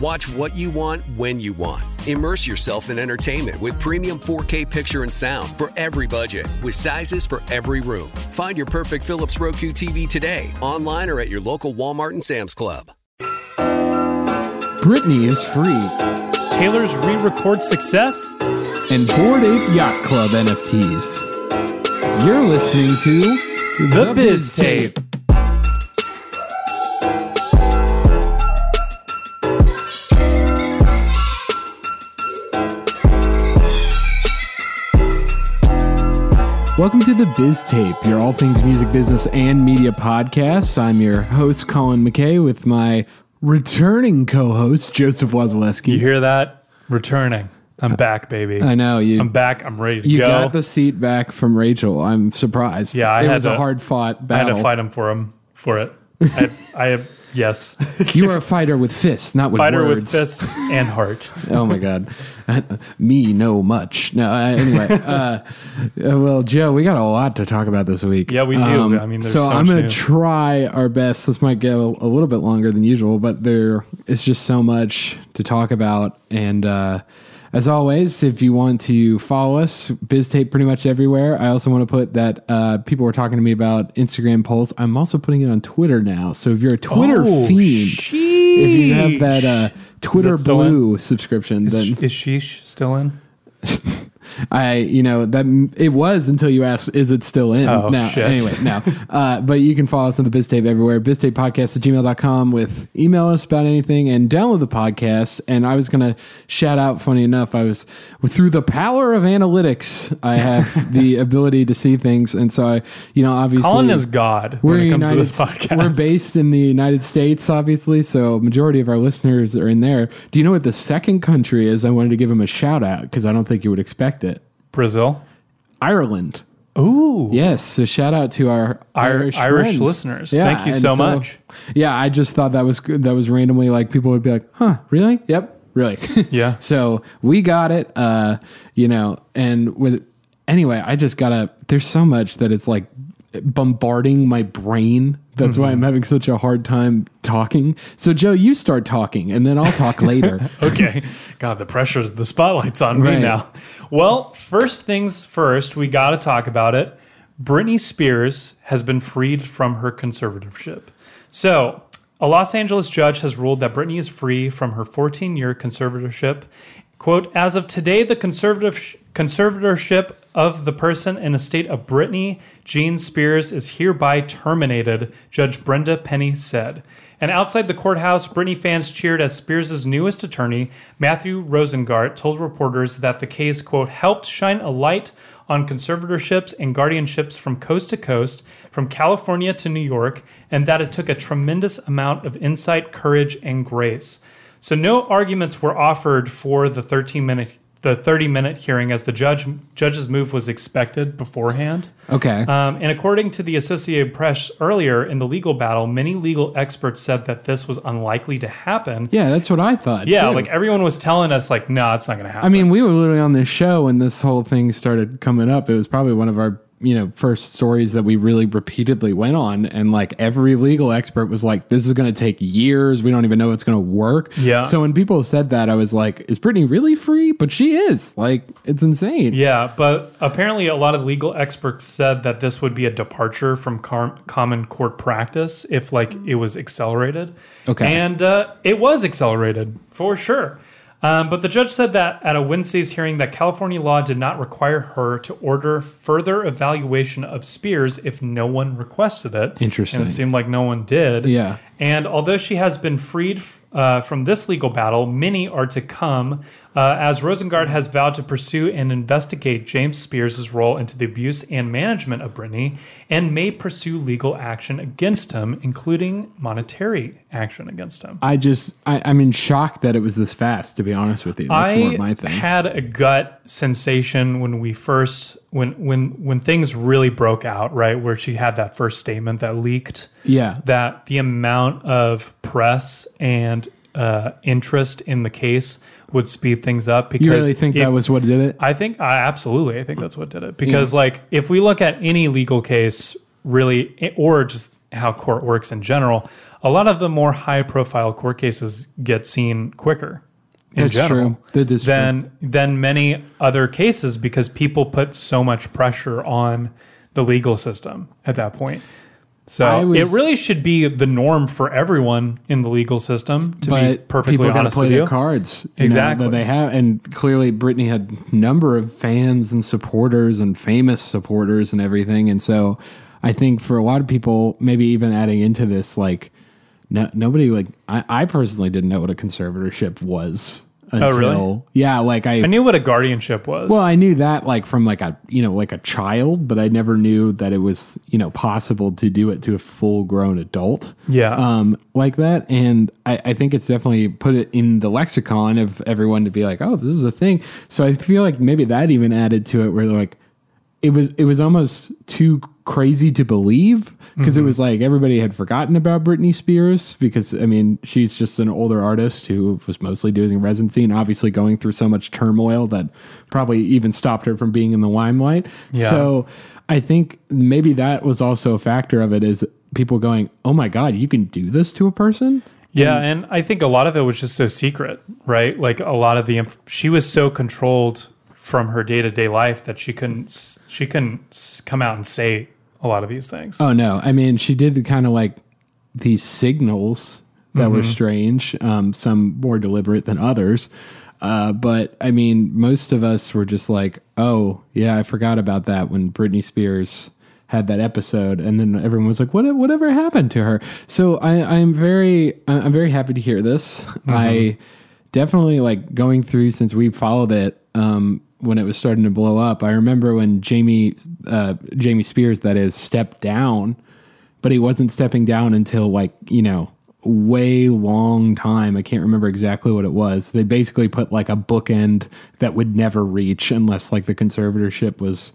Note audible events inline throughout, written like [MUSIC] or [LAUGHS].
Watch what you want when you want. Immerse yourself in entertainment with premium 4K picture and sound for every budget, with sizes for every room. Find your perfect Philips Roku TV today, online or at your local Walmart and Sam's Club. Britney is free, Taylor's re record success? and Bored Ape Yacht Club NFTs. You're listening to The Biz Tape. Welcome to the Biz Tape, your all things music business and media podcast. I'm your host, Colin McKay, with my returning co host, Joseph Waslewski. You hear that? Returning. I'm uh, back, baby. I know you. I'm back. I'm ready to you go. got the seat back from Rachel. I'm surprised. Yeah, I it had was a hard fought I had battle. to fight him for him for it. I, I have yes, You are a fighter with fists, not with fighter words. with fists and heart. [LAUGHS] Oh my God, [LAUGHS] me know much. No, uh, anyway. Uh, uh, well, Joe, we got a lot to talk about this week. Um, Yeah, we do. I mean, there's so, so I'm going to try our best. This might go a little bit longer than usual, but there is just so much to talk about. And uh, as always, if you want to follow us, BizTape pretty much everywhere. I also want to put that uh, people were talking to me about Instagram polls. I'm also putting it on Twitter now. So if you're a Twitter Oh, fiend, if you have that uh, Twitter in? Blue subscription, then Is, is Sheesh still in? [LAUGHS] I, you know, that it was until you asked, is it still in? Oh, no, shit. anyway, no. Uh, but you can follow us on the BizTape everywhere, BizTapePodcast at gmail.com with email us about anything and download the podcast. And I was going to shout out, funny enough, I was through the power of analytics, I have [LAUGHS] the ability to see things. And so I, you know, obviously. Colin is God we're when it comes United, to this podcast. We're based in the United States, obviously, so majority of our listeners are in there. Do you know what the second country is? I wanted to give them a shout out because I don't think you would expect it. Brazil. Ireland. Ooh, Yes, so shout out to our Irish Irish listeners. Thank you and so much. Yeah, I just thought that was good. That was randomly like people would be like, "Huh, really? Yep, really." [LAUGHS] Yeah. so we got it. Uh, you know, and with anyway, I just gotta. There's so much that it's like bombarding my brain. That's why I'm Mm-hmm. having such a hard time talking. So Joe, you start talking, and then I'll talk later. [LAUGHS] okay. God, the pressure's the spotlight's on Right. me now. Well, first things first, we got to talk about it. Britney Spears has been freed from her conservatorship. So, a Los Angeles judge has ruled that Britney is free from her 14 year conservatorship Quote, as of today, the conservative conservatorship of the person in a state of Britney Jean Spears is hereby terminated, Judge Brenda Penny said. And outside the courthouse, Britney fans cheered as Spears' newest attorney, Matthew Rosengart, told reporters that the case, quote, helped shine a light on conservatorships and guardianships from coast to coast, from California to New York, and that it took a tremendous amount of insight, courage, and grace. So no arguments were offered for the 13 minute the 30 minute hearing as the judge judge's move was expected beforehand. Okay. Um, and according to the Associated Press earlier in the legal battle, many legal experts said that this was unlikely to happen. yeah, that's what I thought. Yeah, too. like everyone was telling us, like, no, it's not going to happen. I mean, we were literally on this show when this whole thing started coming up. It was probably one of our, you know, first stories that we really repeatedly went on. And like every legal expert was like, this is going to take years. We don't even know it's going to work. Yeah. So when people said that, I was like, is Britney really free? But she is. Like, it's insane. Yeah, but apparently a lot of legal experts said that this would be a departure from car- common court practice if like it was accelerated. Okay. And uh, it was accelerated for sure. Um, but the judge said that at a Wednesday's hearing that California law did not require her to order further evaluation of Spears if no one requested it. Interesting. And it seemed like no one did. Yeah. And although she has been freed uh, from this legal battle, many are to come, uh, as Rosengart has vowed to pursue and investigate James Spears' role into the abuse and management of Britney, and may pursue legal action against him, including monetary action against him. I just, I, I'm in shock that it was this fast, to be honest with you. That's I more my thing. I had a gut sensation when we first when when when things really broke out, right? Where she had that first statement that leaked. Yeah. That the amount of press and uh, interest in the case would speed things up because you really think that was what did it? I think I absolutely I think that's what did it because like if we look at any legal case really or just how court works in general, a lot of the more high profile court cases get seen quicker. In That's general, true. That is true. than than many other cases because people put so much pressure on the legal system at that point. So was- it really should be the norm for everyone in the legal system to be perfectly people honest play with their you. cards know, Exactly. that they have and clearly Britney had number of fans and supporters and famous supporters and everything and so I think for a lot of people maybe even adding into this like no, nobody like I, I personally didn't know what a conservatorship was until Oh, really? yeah like I, I knew what a guardianship was. well I knew that like from like a you know like a child but I never knew that it was you know possible to do it to a full grown adult yeah. um, like that. And I, I think it's definitely put it in the lexicon of everyone to be like, oh, this is a thing. So I feel like maybe that even added to it where they're like, it was it was almost too crazy to believe because it mm-hmm. was like everybody had forgotten about Britney Spears because I mean she's just an older artist who was mostly doing residency and obviously going through so much turmoil that probably even stopped her from being in the limelight. Yeah. So I think maybe that was also a factor of it is people going, "Oh my god, you can do this to a person?" Yeah, and I think a lot of it was just so secret, right? Like a lot of the inf- she was so controlled from her day to day life that she couldn't she couldn't come out and say a lot of these things. Oh no, I mean she did kind of like these signals that were strange, um, some more deliberate than others. Uh, but I mean, most of us were just like, "Oh, yeah, I forgot about that when Britney Spears had that episode," and then everyone was like, "What? Whatever happened to her?" So I, I'm very, I'm very happy to hear this. I definitely like going through since we followed it um, when it was starting to blow up. I remember when Jamie, uh, Jamie Spears, that is, stepped down but he wasn't stepping down until like you know way long time. I can't remember exactly what it was. They basically put like a bookend that would never reach unless like the conservatorship was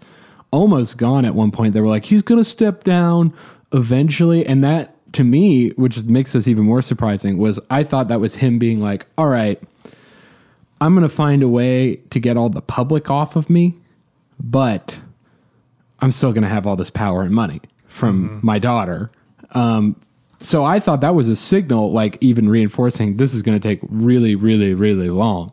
almost gone at one point. They were like he's gonna step down eventually. And that to me which makes this even more surprising was i thought that was him being like all right i'm gonna find a way to get all the public off of me but I'm still going to have all this power and money from my daughter. Um, so I thought that was a signal, like even reinforcing this is going to take really, really, really long.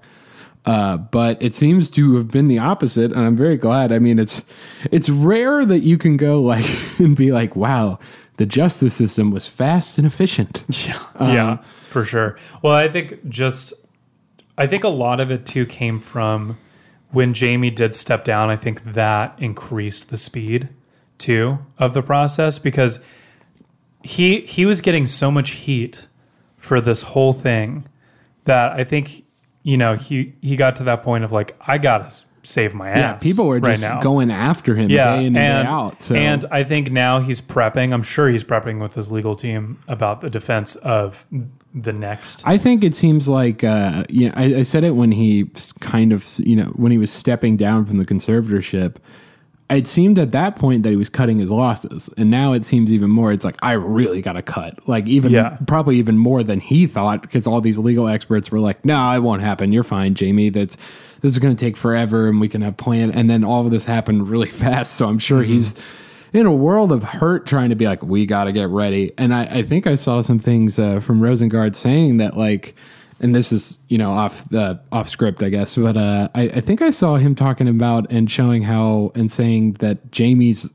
Uh, but it seems to have been the opposite, and I'm very glad. I mean, it's it's rare that you can go like [LAUGHS] and be like, "Wow, the justice system was fast and efficient." [LAUGHS] Yeah, yeah, for sure. Well, I think just I think a lot of it too came from when Jamie did step down. I think that increased the speed too of the process because he he was getting so much heat for this whole thing that I think you know he he got to that point of like I gotta save my ass. Yeah, people were right just now. going after him yeah, day in and, and, day out. So. and I think now he's prepping. I'm sure he's prepping with his legal team about the defense of the next. I think it seems like uh, you know, I, I said it when he kind of you know when he was stepping down from the conservatorship. It seemed at that point that he was cutting his losses, and now it seems even more. It's like I really got to cut, like even Yeah. probably even more than he thought, because all these legal experts were like, "No, it won't happen. You're fine, Jamie. That's this is going to take forever, and we can have plan." And then all of this happened really [LAUGHS] fast, so I'm sure he's in a world of hurt trying to be like, we got to get ready. And I, I think I saw some things uh, from Rosengart saying that like, and this is you know off the off script, I guess, but uh, I, I think I saw him talking about and showing how and saying that Jamie's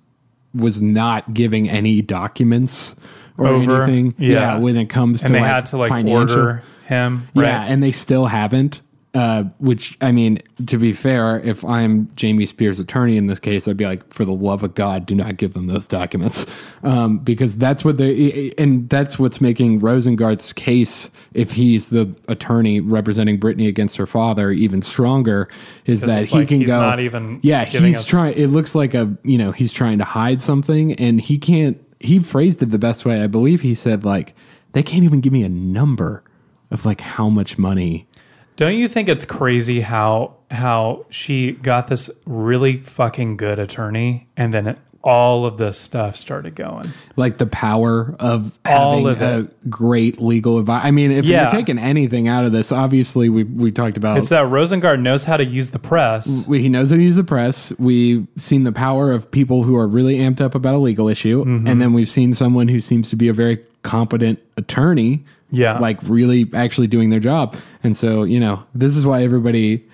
was not giving any documents or Over, anything. yeah. when it comes to and they like, had to like financial. order him. Right? Yeah, and they still haven't. Uh, which I mean, to be fair, if I'm Jamie Spears' attorney in this case, I'd be like, for the love of God, do not give them those documents, [LAUGHS] um, because that's what they and that's what's making Rosengart's case, if he's the attorney representing Britney against her father, even stronger, Is that he like can he's go. not even yeah, he's us- trying. It looks like a you know he's trying to hide something, and he can't. He phrased it the best way, I believe. He said like, they can't even give me a number of like how much money. Don't you think it's crazy how how she got this really fucking good attorney and then it, all of this stuff started going? like the power of All having of a it. great legal advice. I mean, if Yeah. you're taking anything out of this, obviously we we talked about It's that Rosengart knows how to use the press. we, he knows how to use the press. We've seen the power of people who are really amped up about a legal issue, Mm-hmm. and then we've seen someone who seems to be a very competent attorney. Yeah. like really actually doing their job. And so you know, this is why everybody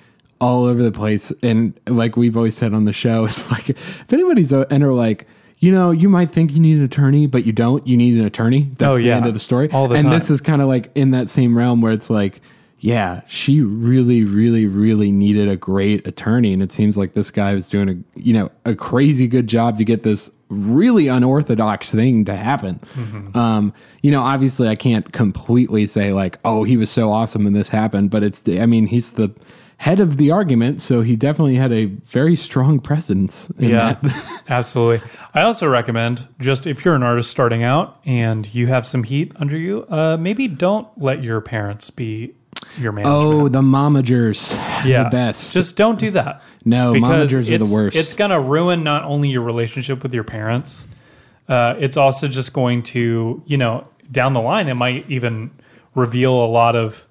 all over the place. And like we've always said on the show, [LAUGHS] it's like if anybody's and are like. You know, you might think you need an attorney, but you don't. You need an attorney. That's Oh, the yeah. end of the story. All the and this is kind of like in that same realm where it's like, yeah, she really, really, really needed a great attorney, and it seems like this guy was doing a you know a crazy good job to get this really unorthodox thing to happen. Mm-hmm. Um, you know, obviously, I can't completely say like, oh, he was so awesome and this happened, but it's I mean, he's the head of the argument, so he definitely had a very strong presence. In Yeah, that. [LAUGHS] [LAUGHS] absolutely. I also recommend just if you're an artist starting out and you have some heat under you, uh, maybe don't let your parents be your management. oh, the momagers, [LAUGHS] yeah, the best. Just don't do that. No, because momagers are the it's- worst. It's gonna ruin not only your relationship with your parents, uh, it's also just going to you know down the line it might even reveal a lot of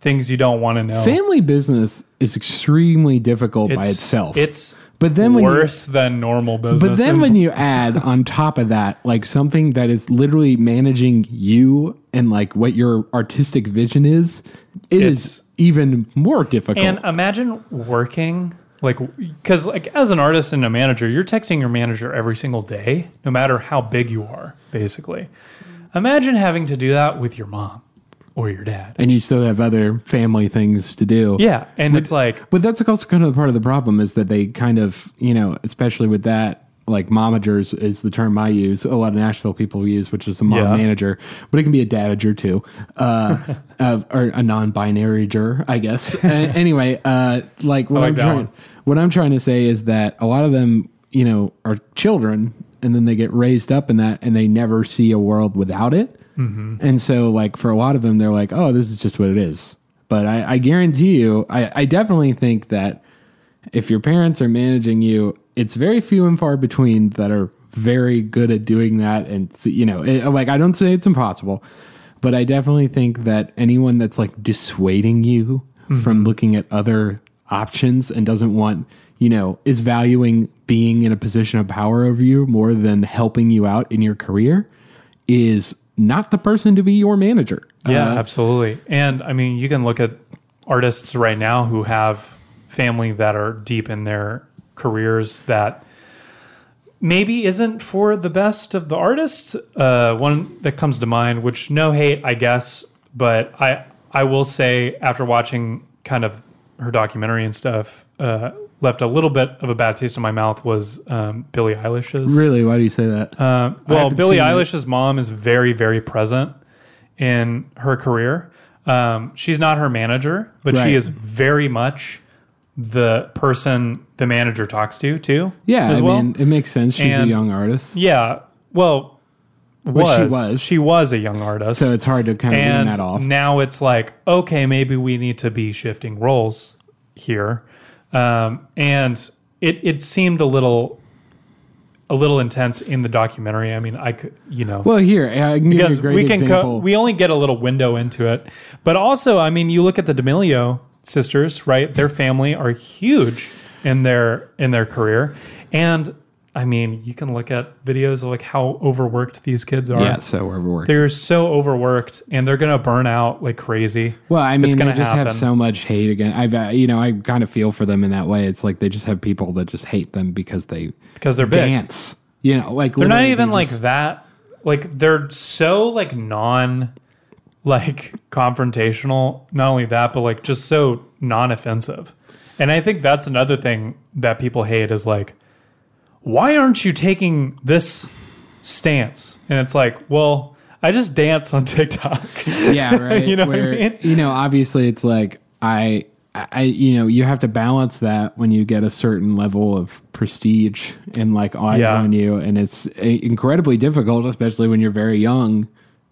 things you don't want to know. Family business is extremely difficult by itself. It's But then when you- worse than normal business. But then when you add [LAUGHS] on top of that, like something that is literally managing you and like what your artistic vision is, it is It's- even more difficult. And imagine working like because like as an artist and a manager, you're texting your manager every single day, no matter how big you are. Basically, imagine having to do that with your mom or your dad. and you still have other family things to do. Yeah, and it's like But that's also kind of part of the problem is that they kind of, you know, especially with that, like momagers is the term I use. A lot of Nashville people use, which is a mom Yeah. manager, but it can be a dadager too, uh, [LAUGHS] uh, or a non-binary jur, I guess. Uh, anyway, uh, like what like I'm trying, what I'm trying to say is that a lot of them, you know, are children, and then they get raised up in that, and they never see a world without it. Mm-hmm. And so, like for a lot of them, they're like, "Oh, this is just what it is." But I, I guarantee you, I, I definitely think that if your parents are managing you, it's very few and far between that are very good at doing that. And you know, it, like I don't say it's impossible, but I definitely think that anyone that's like dissuading you from looking at other options and doesn't want, you know, is valuing being in a position of power over you more than helping you out in your career is not the person to be your manager. yeah, Uh, absolutely. And I mean, you can look at artists right now who have family that are deep in their careers that maybe isn't for the best of the artists. Uh, one that comes to mind, which no hate, I guess, but I I will say after watching kind of her documentary and stuff uh, left a little bit of a bad taste in my mouth was um, Billie Eilish's. Really? Why do you say that? Uh, well, Billie. Eilish's mom is very, very present in her career. Um, she's not her manager, but Right. she is very much the person the manager talks to too. yeah, as I well. mean, it makes sense. She's And- a young artist, yeah. Well, Well, she was was. she was a young artist, so it's hard to kind of and that off. now it's like okay, maybe we need to be shifting roles here, um, and it it seemed a little. A little intense in the documentary. I mean, I could, you know, well, here I can give you a because we can co- we only get a little window into it but also i mean you look at the d'amelio sisters right their family are huge in their in their career and i mean you can look at videos of like how overworked these kids are yeah, so overworked. they're so overworked and they're gonna burn out like crazy Well, I It's mean, they gonna just happen. have so much hate again. I've, uh, you know, I kind of feel for them in that way. It's like they just have people that just hate them because they because they're big dance. You know, like they're not even they like that like they're so like non like confrontational not only that but like just so non-offensive and i think that's another thing that people hate is like why aren't you taking this stance and it's like well i just dance on [LAUGHS] tiktok yeah, [LAUGHS] right. You know what I mean? You know, obviously, it's like I, I, you know, you have to balance that when you get a certain level of prestige and like eyes Yeah. on you, and it's uh, incredibly difficult, especially when you're very young,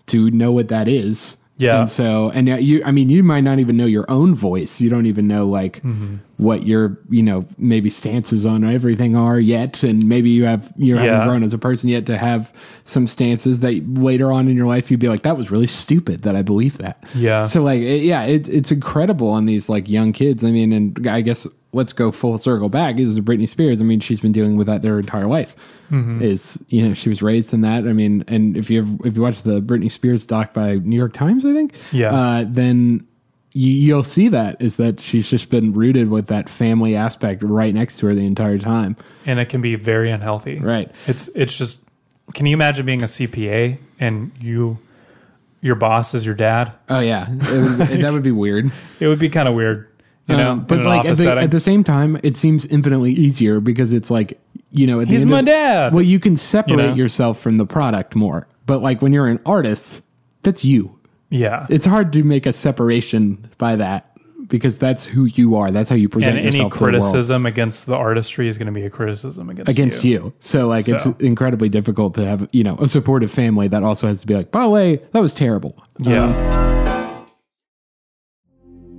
to know what that is. Yeah. And so, and you, I mean, you might not even know your own voice. You don't even know like Mm-hmm. what your, you know, maybe stances on everything are yet. And maybe you have, you Yeah. haven't grown as a person yet to have some stances that later on in your life you'd be like, that was really stupid that I believe that. Yeah. So like, it, yeah, it, it's incredible on these like young kids. I mean, and I guess let's go full circle back is Britney Spears. I mean, she's been dealing with that their entire life. Mm-hmm. Is you know she was raised in that. I mean, and if you have, if you watch the Britney Spears doc by New York Times, I think, Yeah. uh, then you, you'll see that is that she's just been rooted with that family aspect right next to her the entire time. and it can be very unhealthy Right. it's it's just can you imagine being a cpa and you your boss is your dad Oh yeah, would- that would be weird. [LAUGHS] it would be kind of weird you know Um, but like at the, setting. at the same time, it seems infinitely easier because it's like you know at the He's my of- dad. Well, you can separate know? yourself from the product more, but like when you're an artist, that's you. yeah It's hard to make a separation by that because that's who you are. That's how you present yourself. and any yourself the world. criticism against the artistry is going to be a criticism against, against you. So like it's incredibly difficult to have you know a supportive family that also has to be like, by the way, that was terrible. yeah Um,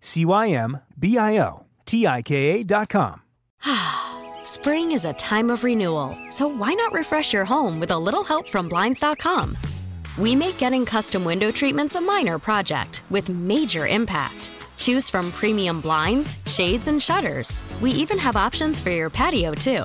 C Y M B I O T I K A.com. [SIGHS] Spring is a time of renewal, so why not refresh your home with a little help from Blinds.com? We make getting custom window treatments a minor project with major impact. Choose from premium blinds, shades, and shutters. We even have options for your patio, too.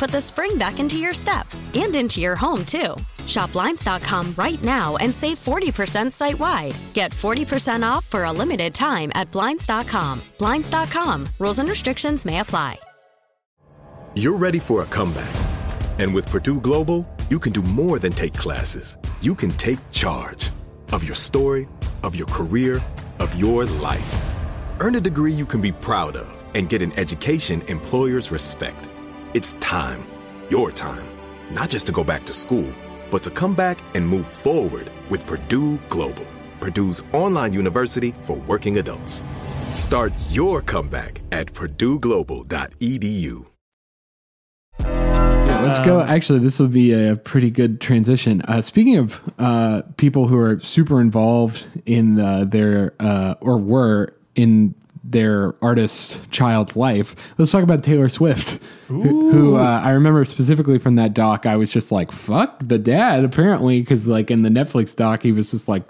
put the spring back into your step and into your home, too. Shop Blinds.com right now and save 40% site wide. Get 40% off for a limited time at Blinds.com. Blinds.com. Rules and restrictions may apply. You're ready for a comeback. And with Purdue Global, you can do more than take classes. You can take charge of your story, of your career, of your life. Earn a degree you can be proud of and get an education employers respect. It's time, your time, not just to go back to school, but to come back and move forward with Purdue Global, Purdue's online university for working adults. Start your comeback at purdueglobal.edu. Yeah, let's go. Actually, this will be a pretty good transition. Uh, speaking of uh, people who are super involved in uh, their uh, or were in their artist child's life, let's talk about Taylor Swift, who, who uh, I remember specifically from that doc. I was just like, "Fuck the dad," apparently, because like in the Netflix doc, he was just like,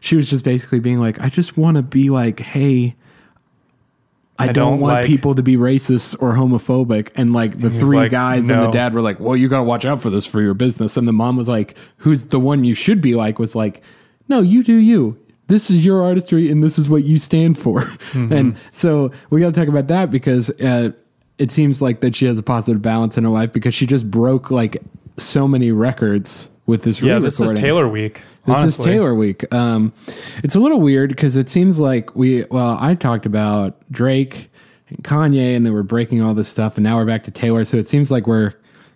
she was just basically being like, "I just want to be like, hey." I, I don't, don't want like- people to be racist or homophobic. And like the three like, guys and the dad were like, well, you got to watch out for this for your business. And the mom was like, who's the one you should be like, was like, no, you do you. This is your artistry and this is what you stand for. [LAUGHS] Mm-hmm. And so we got to talk about that because uh, it seems like that she has a positive balance in her life because she just broke like so many records with this Yeah, this is. Taylor week. This honestly. is Taylor week. Um, it's a little weird because it seems like we, well, I talked about Drake and Kanye and they were breaking all this stuff, and now we're back to Taylor. So it seems like we're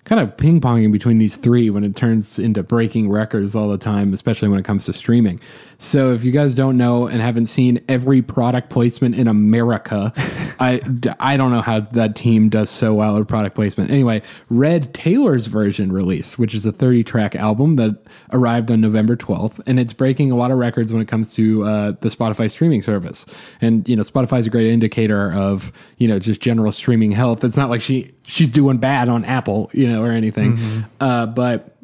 kind of ping ponging between these three when it turns into breaking records all the time, especially when it comes to streaming. So if you guys don't know and haven't seen every product placement in America, [LAUGHS] I, I don't know how that team does so well at product placement. Anyway, Red Taylor's version release, which is a 30 track album that arrived on November 12th, and it's breaking a lot of records when it comes to uh, the Spotify streaming service. And you know, Spotify is a great indicator of you know just general streaming health. It's not like she she's doing bad on Apple, you know, or anything, uh, but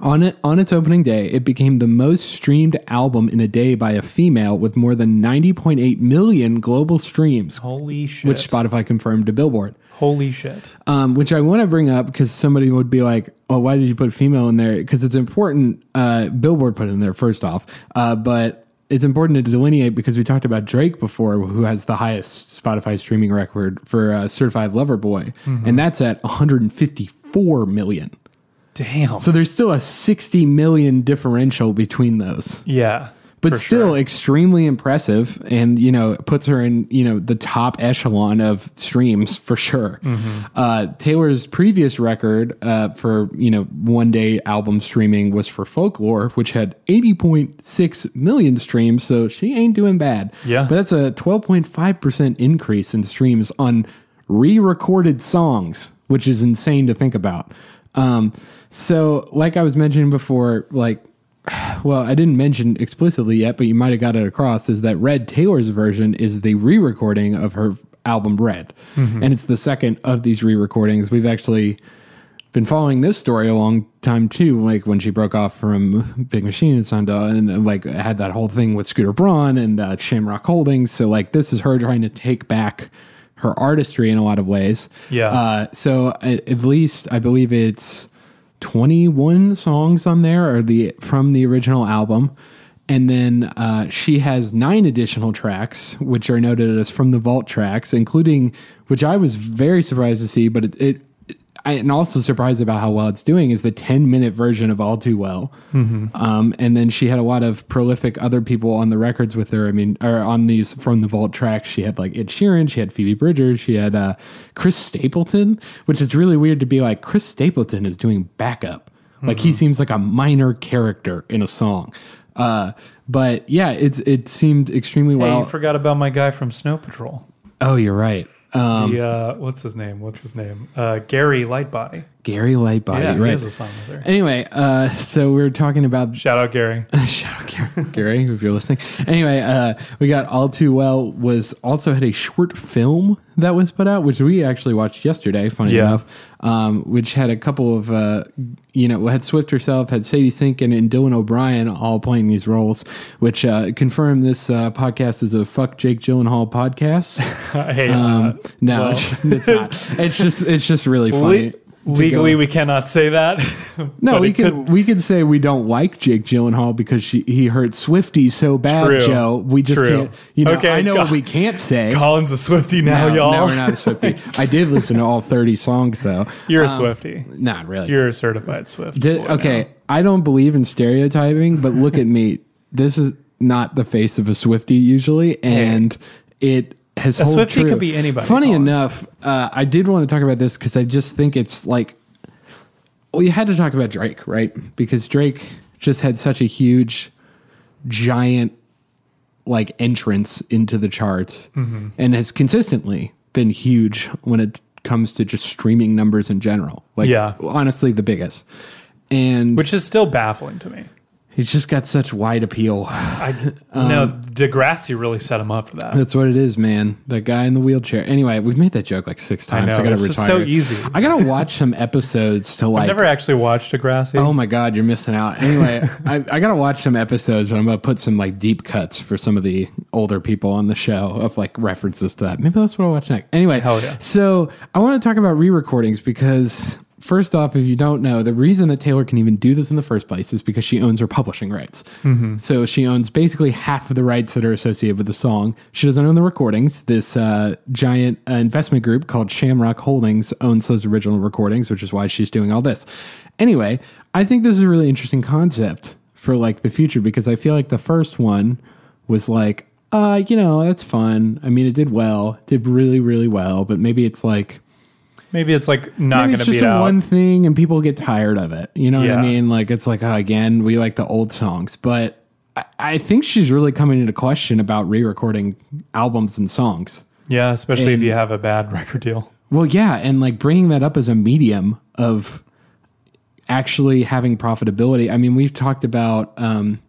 on it on its opening day, it became the most streamed album in a day by a female with more than 90.8 million global streams, Holy shit. which Spotify confirmed to Billboard. Holy shit. Um, which I want to bring up because somebody would be like, "Oh, why did you put female in there?" Because it's important. Uh, Billboard put it in there first off, uh, but it's important to delineate because we talked about Drake before, who has the highest Spotify streaming record for uh, "Certified Lover Boy," and that's at 154 million. Damn. So there's still a 60 million differential between those. yeah. But for still sure. extremely impressive and you know puts her in you know the top echelon of streams for sure. Mm-hmm. Uh, Taylor's previous record uh, for you know one day album streaming was for Folklore, which had 80.6 million streams, so she ain't doing bad. Yeah. but that's a 12.5 percent increase in streams on re-recorded songs, which is insane to think about. Um, so, like I was mentioning before, like well, I didn't mention explicitly yet, but you might have got it across is that Red Taylor's version is the re recording of her album Red. And it's the second of these re recordings. We've actually been following this story a long time too, like when she broke off from Big Machine and on, and like had that whole thing with Scooter Braun and uh, Shamrock Holdings. So, like, this is her trying to take back her artistry in a lot of ways. Yeah. Uh, so, at, at least I believe it's 21 songs on there are the from the original album. And then uh, she has nine additional tracks which are noted as from the vault tracks including which i was very surprised to see but it, it I, and also surprised about how well it's doing is the 10 minute version of all too well. Um, and then she had a lot of prolific other people on the records with her. I mean or on these from the vault tracks she had like ed sheeran she had phoebe bridgers she had uh, chris stapleton which is really weird to be like chris stapleton is doing backup. Like he seems like a minor character in a song. Uh, but yeah it's it seemed extremely Hey, well. you forgot about my guy from Snow Patrol. oh you're right the uh, what's his name? What's his name? Uh, Gary Lightbody. Gary Lightbody, Yeah, he right? has a song with her. Anyway, uh, so we are talking about [LAUGHS] Shout out Gary. [LAUGHS] Shout out Gary, [LAUGHS] Gary, if you're listening. Anyway, uh, we got All Too Well was also had a short film that was put out, which we actually watched yesterday, funny Yeah. enough, um, which had a couple of, uh, you know, had Swift herself, had Sadie Sinkin and Dylan O'Brien all playing these roles, which uh, confirmed this uh, podcast is a fuck Jake Gyllenhaal podcast. hey, Um, no, well, it's not. It's just, it's just really funny. Le- legally we cannot say that. [LAUGHS] No, we it could, we could say we don't like Jake Gyllenhaal because she, he hurt Swifty so bad, True. Joe. We just True. can't. You know, Okay, I know what we can't say. [LAUGHS] Colin's a Swifty now, no, y'all. no, we're not a Swifty. [LAUGHS] I did listen to all thirty songs though. You're a Um, Swifty. Not really. You're a certified Swift. Di- boy okay, now. I don't believe in stereotyping, but look at me. This is not the face of a Swifty usually, and it has A Swifty true. could be anybody, Funny enough, uh, I did want to talk about this because I just think it's like well, you had to talk about Drake, right? Because Drake just had such a huge, giant, like entrance into the charts, Mm-hmm. and has consistently been huge when it comes to just streaming numbers in general. Like, Yeah. honestly, the biggest. And which is still baffling to me. He's just got such wide appeal. [SIGHS] I no, um, Degrassi really set him up for that. That's what it is, man. That guy in the wheelchair. Anyway, we've made that joke like six times. know, I gotta it's just retire. so easy. I gotta watch some episodes to like. I've never actually watched Degrassi. Oh my god, you're missing out. Anyway, [LAUGHS] I, I gotta watch some episodes and I'm gonna put some like deep cuts for some of the older people on the show of like references to that. Maybe that's what I'll watch next. Anyway, Hell yeah. so I want to talk about re-recordings because first off, if you don't know, the reason that Taylor can even do this in the first place is because she owns her publishing rights. Mm-hmm. So she owns basically half of the rights that are associated with the song. She doesn't own the recordings. This uh, giant uh, investment group called Shamrock Holdings owns those original recordings, which is why she's doing all this. Anyway, I think this is a really interesting concept for like the future because I feel like the first one was like, uh, you know, that's fun. I mean, it did well, did really, really well, but maybe it's like Maybe it's like not going it's to a out. one thing and people get tired of it. You know what I mean? Like it's like, oh, again, we like the old songs, but I, I think she's really coming into question about re-recording albums and songs. yeah, especially if you have a bad [LAUGHS] record deal. Well, yeah, and like bringing that up as a medium of actually having profitability. I mean, we've talked about um,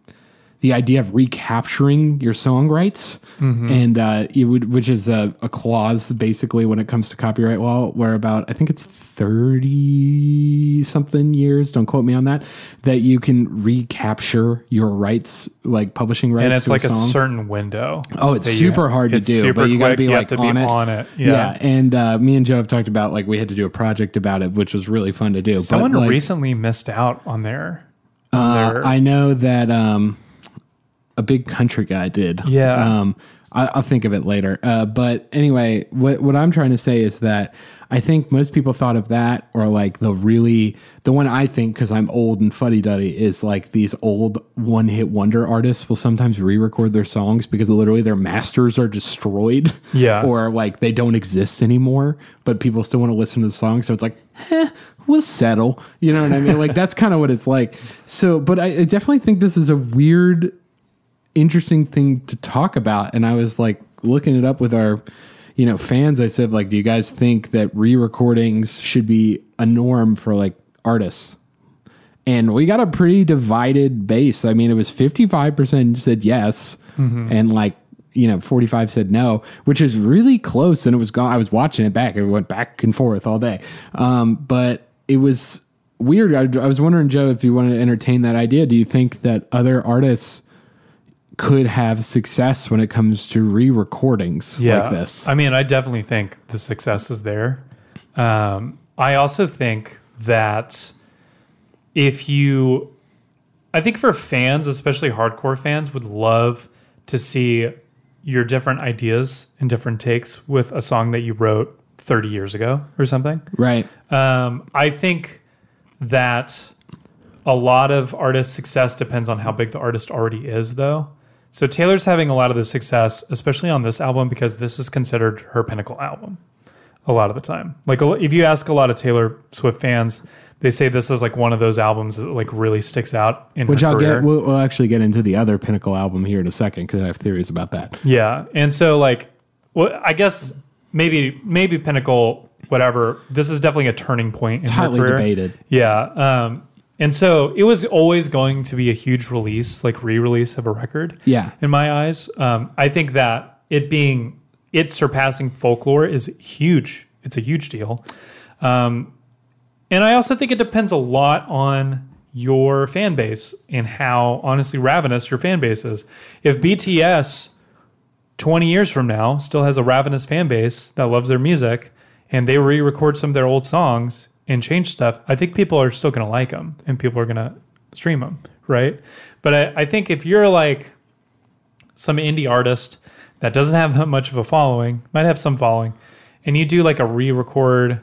the idea of recapturing your song rights, and uh, you would, which is a, a clause basically when it comes to copyright law, where about I think it's thirty something years. Don't quote me on that. That you can recapture your rights, like publishing rights, And it's like a, song. certain window. Oh, it's that you super hard to It's do, super but you got to be like to on be it. on it. Yeah. and uh, me and Joe have talked about like we had to do a project about it, which was really fun to do. Someone but, like, recently missed out on their. On uh, their I know that um, a big country guy did. Yeah. Um, I, I'll think of it later. Uh, but anyway, what what I'm trying to say is that I think most people thought of that or like the really the one I think because I'm old and fuddy duddy is like these old one hit wonder artists will sometimes re-record their songs because literally their masters are destroyed. Yeah. [LAUGHS] Or like they don't exist anymore, but people still want to listen to the song. So it's like, eh, we'll settle. You know what I mean? like that's kind of what it's like. So, but I, I definitely think this is a weird interesting thing to talk about. And i was like looking it up with our you know fans. I said like do you guys think that re-recordings should be a norm for like artists? And we got a pretty divided base. I mean it was 55% said yes and like you know 45 said no which is really close. And it was gone. I was watching it back. It went back and forth all day. Um, but it was weird. I, I was wondering joe if you want to entertain that idea. Do you think that other artists could have success when it comes to re-recordings yeah. like this. I mean, I definitely think the success is there. Um, I also think that if you, I think for fans, especially hardcore fans, would love to see your different ideas and different takes with a song that you wrote 30 years ago or something. right. Um, I think that a lot of artists' success depends on how big the artist already is, though. So Taylor's having a lot of the success, especially on this album, because this is considered her pinnacle album a lot of the time. Like if you ask a lot of Taylor Swift fans, they say this is like one of those albums that like really sticks out in Which her I'll career. get. We'll, we'll actually get into the other Pinnacle album here in a second because I have theories about that. Yeah. And so like well I guess maybe maybe Pinnacle, whatever. This is definitely a turning point in her career. debated. Yeah. Um, and so it was always going to be a huge release, like re-release of a record. Yeah. In my eyes, um, I think that it being it surpassing folklore is huge. It's a huge deal. Um, and I also think it depends a lot on your fan base and how honestly ravenous your fan base is. If BTS 20 years from now still has a ravenous fan base that loves their music and they re-record some of their old songs and change stuff, I think people are still going to like them and people are going to stream them, right? But I, I think if you're like some indie artist that doesn't have that much of a following, might have some following, and you do like a re-record,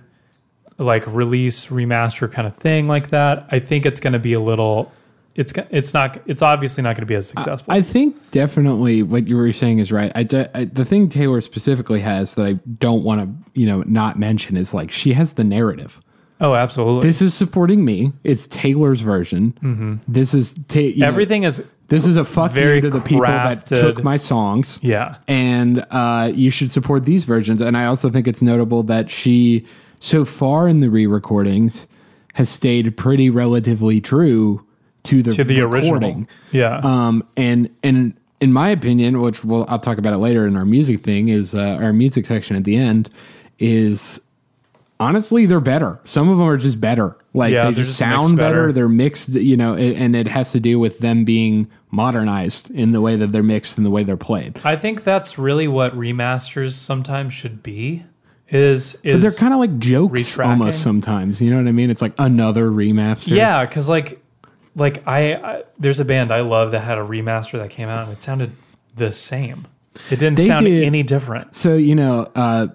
like release, remaster kind of thing like that, I think it's going to be a little. It's it's not. It's obviously not going to be as successful. I think definitely what you were saying is right. I, de- I the thing Taylor specifically has that I don't want to you know not mention is like she has the narrative. Oh, absolutely. This is supporting me. It's Taylor's version. This is ta- you know, Everything is This is a fuck very you to the people that took my songs. yeah. and uh, you should support these versions. And I also think it's notable that she, so far in the re-recordings, has stayed pretty relatively true to the To the original. recording. Yeah. Um, and and in my opinion, which we'll I'll talk about it later in our music thing, is uh, our music section at the end is honestly they're better. Some of them are just better. Like Yeah, they just sound better. better. They're mixed, you know, and it has to do with them being modernized in the way that they're mixed and the way they're played. I think that's really what remasters sometimes should be. Is is But they're kind of like jokes retracking. almost sometimes. You know what I mean? It's like another remaster. yeah, because like like I, I there's a band I love that had a remaster that came out and it sounded the same. It didn't They sound did- any different. So you know, uh,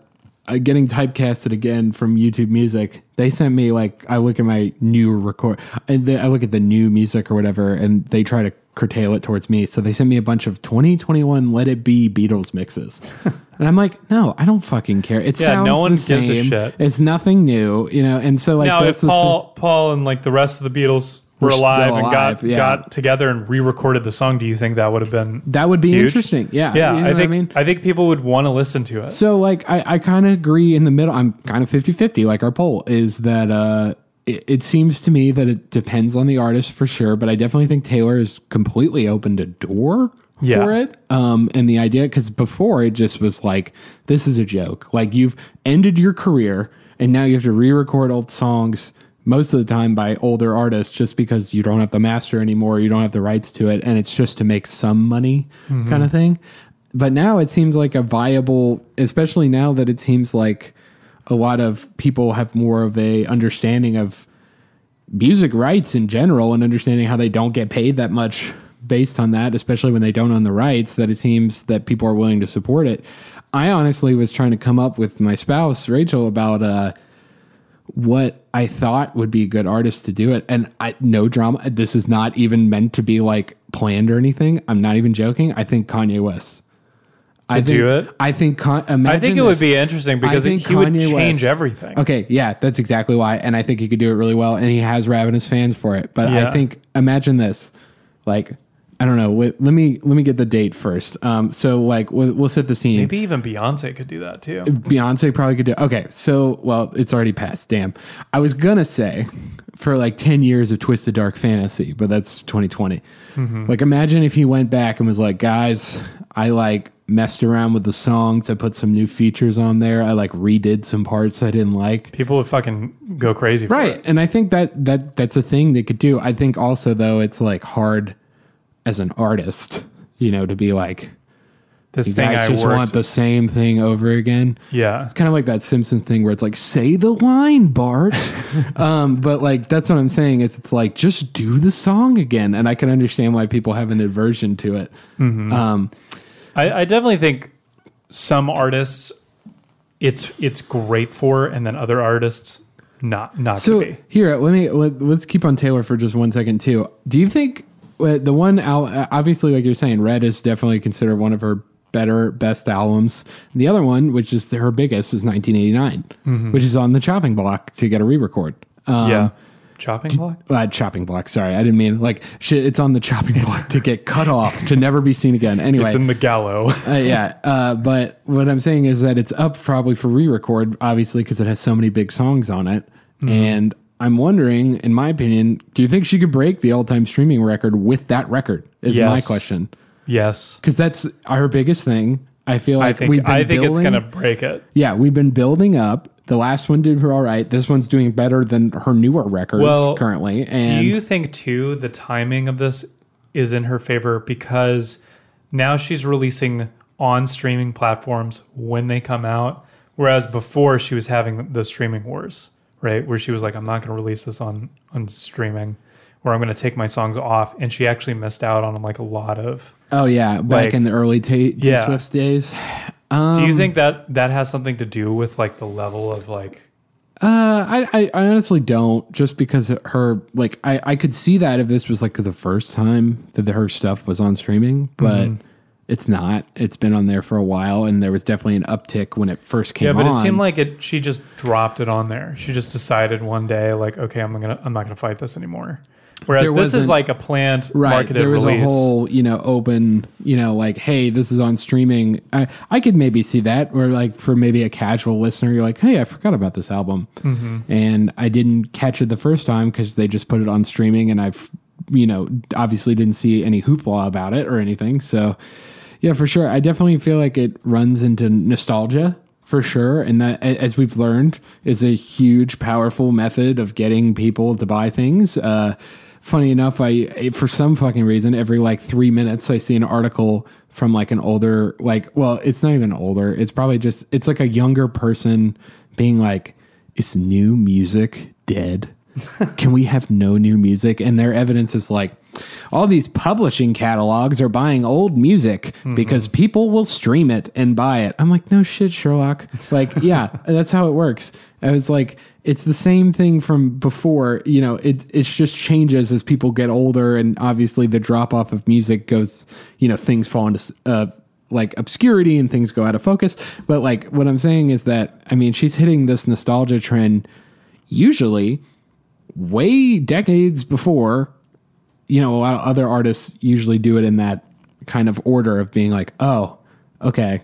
uh, getting typecasted again from YouTube Music. They sent me like I look at my new record, and I look at the new music or whatever, and they try to curtail it towards me. So they sent me a bunch of 2021 Let It Be Beatles mixes, [LAUGHS] and I'm like, no, I don't fucking care. It Yeah, sounds no one the gives a same. shit. It's nothing new, you know. And so like now, if Paul Paul and like the rest of the Beatles were alive and got yeah. got together and re-recorded the song, do you think that would have been that would be huge? interesting. Yeah, Yeah, you know I think mean. I think people would want to listen to it. So like I, I kind of agree in the middle. I'm kind of 50-50 like our poll is that uh it, it seems to me that it depends on the artist for sure, but I definitely think Taylor has completely opened a door Yeah. for it. Um and the idea cuz before it just was like this is a joke. Like you've ended your career and now you have to re-record old songs most of the time by older artists just because you don't have the master anymore, you don't have the rights to it and it's just to make some money kind of thing. But now it seems like a viable especially now that it seems like a lot of people have more of a understanding of music rights in general and understanding how they don't get paid that much based on that especially when they don't own the rights that it seems that people are willing to support it. I honestly was trying to come up with my spouse rachel about uh what I thought would be a good artist to do it. And I no drama. This is not even meant to be like planned or anything. I'm not even joking. I think Kanye West. I think, do it? I think. Con- I think it would be interesting because it, he would change West- everything. Okay, yeah, that's exactly why, and I think he could do it really well, and he has ravenous fans for it. But Yeah. I think imagine this, like I don't know. Wait, let me let me get the date first. Um, so like we'll, we'll set the scene. Maybe even Beyonce could do that too. Beyonce probably could do. Okay, so well, it's already passed. Damn, I was gonna say for like ten years of Twisted Dark Fantasy, but that's 2020. Like, imagine if he went back and was like, guys, I like messed around with the song to put some new features on there. I like redid some parts I didn't like. People would fucking go crazy. For Right, and I think that that that's a thing they could do. I think also though it's like hard as an artist, you know, to be like, This you thing guys I just worked. want the same thing over again. yeah. It's kind of like that Simpson thing where it's like, say the line, Bart. [LAUGHS] um, but like, that's what I'm saying is it's like, just do the song again. And I can understand why people have an aversion to it. Mm-hmm. Um, I, I definitely think some artists it's it's great for, and then other artists not not so to be. here, let me, let, let's keep on Taylor for just one second too. Do you think the one, obviously, like you're saying, Red is definitely considered one of her better, best albums. The other one, which is her biggest, is 1989, which is on the chopping block to get a re-record. Um, Yeah. chopping block. uh, chopping block. Sorry, I didn't mean like shit. It's on the chopping block to get cut off to never be seen again. Anyway, It's in the gallow. [LAUGHS] uh, yeah. Uh, but what I'm saying is that it's up probably for re-record, obviously, because it has so many big songs on it. Mm-hmm. And I'm wondering, in my opinion, do you think she could break the all-time streaming record with that record? Is my question. yes, Because that's our biggest thing. I feel I like think we've been I think it's gonna break it. Yeah, we've been building up. The last one did her all right. This one's doing better than her newer records Well, currently. And Do you think too the timing of this is in her favor because now she's releasing on streaming platforms when they come out, whereas before she was having the streaming wars, right? Where she was like, "I'm not going to release this on on streaming." Or I'm going to take my songs off, and she actually missed out on like a lot of. Oh yeah, back Like- in the early T, T Yeah. Swift's days. Do Um, you think that that has something to do with like the level of like? Uh, I, I, I honestly don't. Just because her, like, I, I could see that if this was like the first time that the, her stuff was on streaming, but Mm-hmm. It's not. It's been on there for a while, and there was definitely an uptick when it first came. Yeah, but it seemed like it. She just dropped it on there. She just decided one day, like, okay, I'm gonna, I'm not gonna fight this anymore. Whereas this is like a planned right. marketed There was release. a whole, you know, open, you know, like, hey, this is on streaming. I, I could maybe see that, or like for maybe a casual listener, you're like, hey, I forgot about this album, Mm-hmm. and I didn't catch it the first time because they just put it on streaming, and I've, you know, obviously didn't see any hoopla about it or anything. So, yeah, for sure, I definitely feel like it runs into nostalgia for sure, and that, as we've learned, is a huge, powerful method of getting people to buy things. Uh, funny enough, I for some fucking reason every like three minutes I see an article from like an older like well it's not even older. It's probably just it's like a younger person being like is new music dead can we have no new music? And their evidence is like all these publishing catalogs are buying old music because people will stream it and buy it. I'm like no shit sherlock. Like [LAUGHS] yeah that's how it works. I was like it's the same thing from before you know it it just changes as people get older and obviously the drop off of music goes you know things fall into uh like obscurity and things go out of focus. But like what i'm saying is that i mean she's hitting this nostalgia trend usually way decades before you know a lot of other artists usually do it in that kind of order of being like oh okay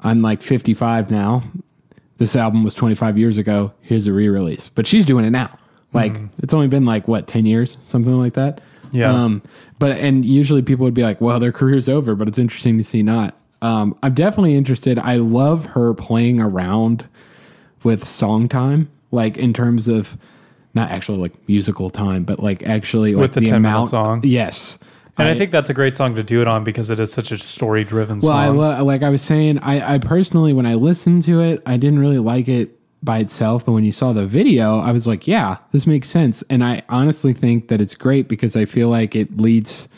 i'm like 55 now. This album was 25 years ago. Here's a re-release. But she's doing it now. Like it's only been like what 10 years? Something like that? Yeah. um but and usually people would be like well their career's over but it's interesting to see not. Um i'm definitely interested. I love her playing around with song time like in terms of not actually like musical time but like actually like With the 10 minute amount song? yes and I, think that's a great song to do it on because it is such a story driven well, I song. lo- like I was saying, I, I personally, when I listened to it, I didn't really like it by itself. But when you saw the video, I was like, yeah, this makes sense. And I honestly think that it's great because I feel like it leads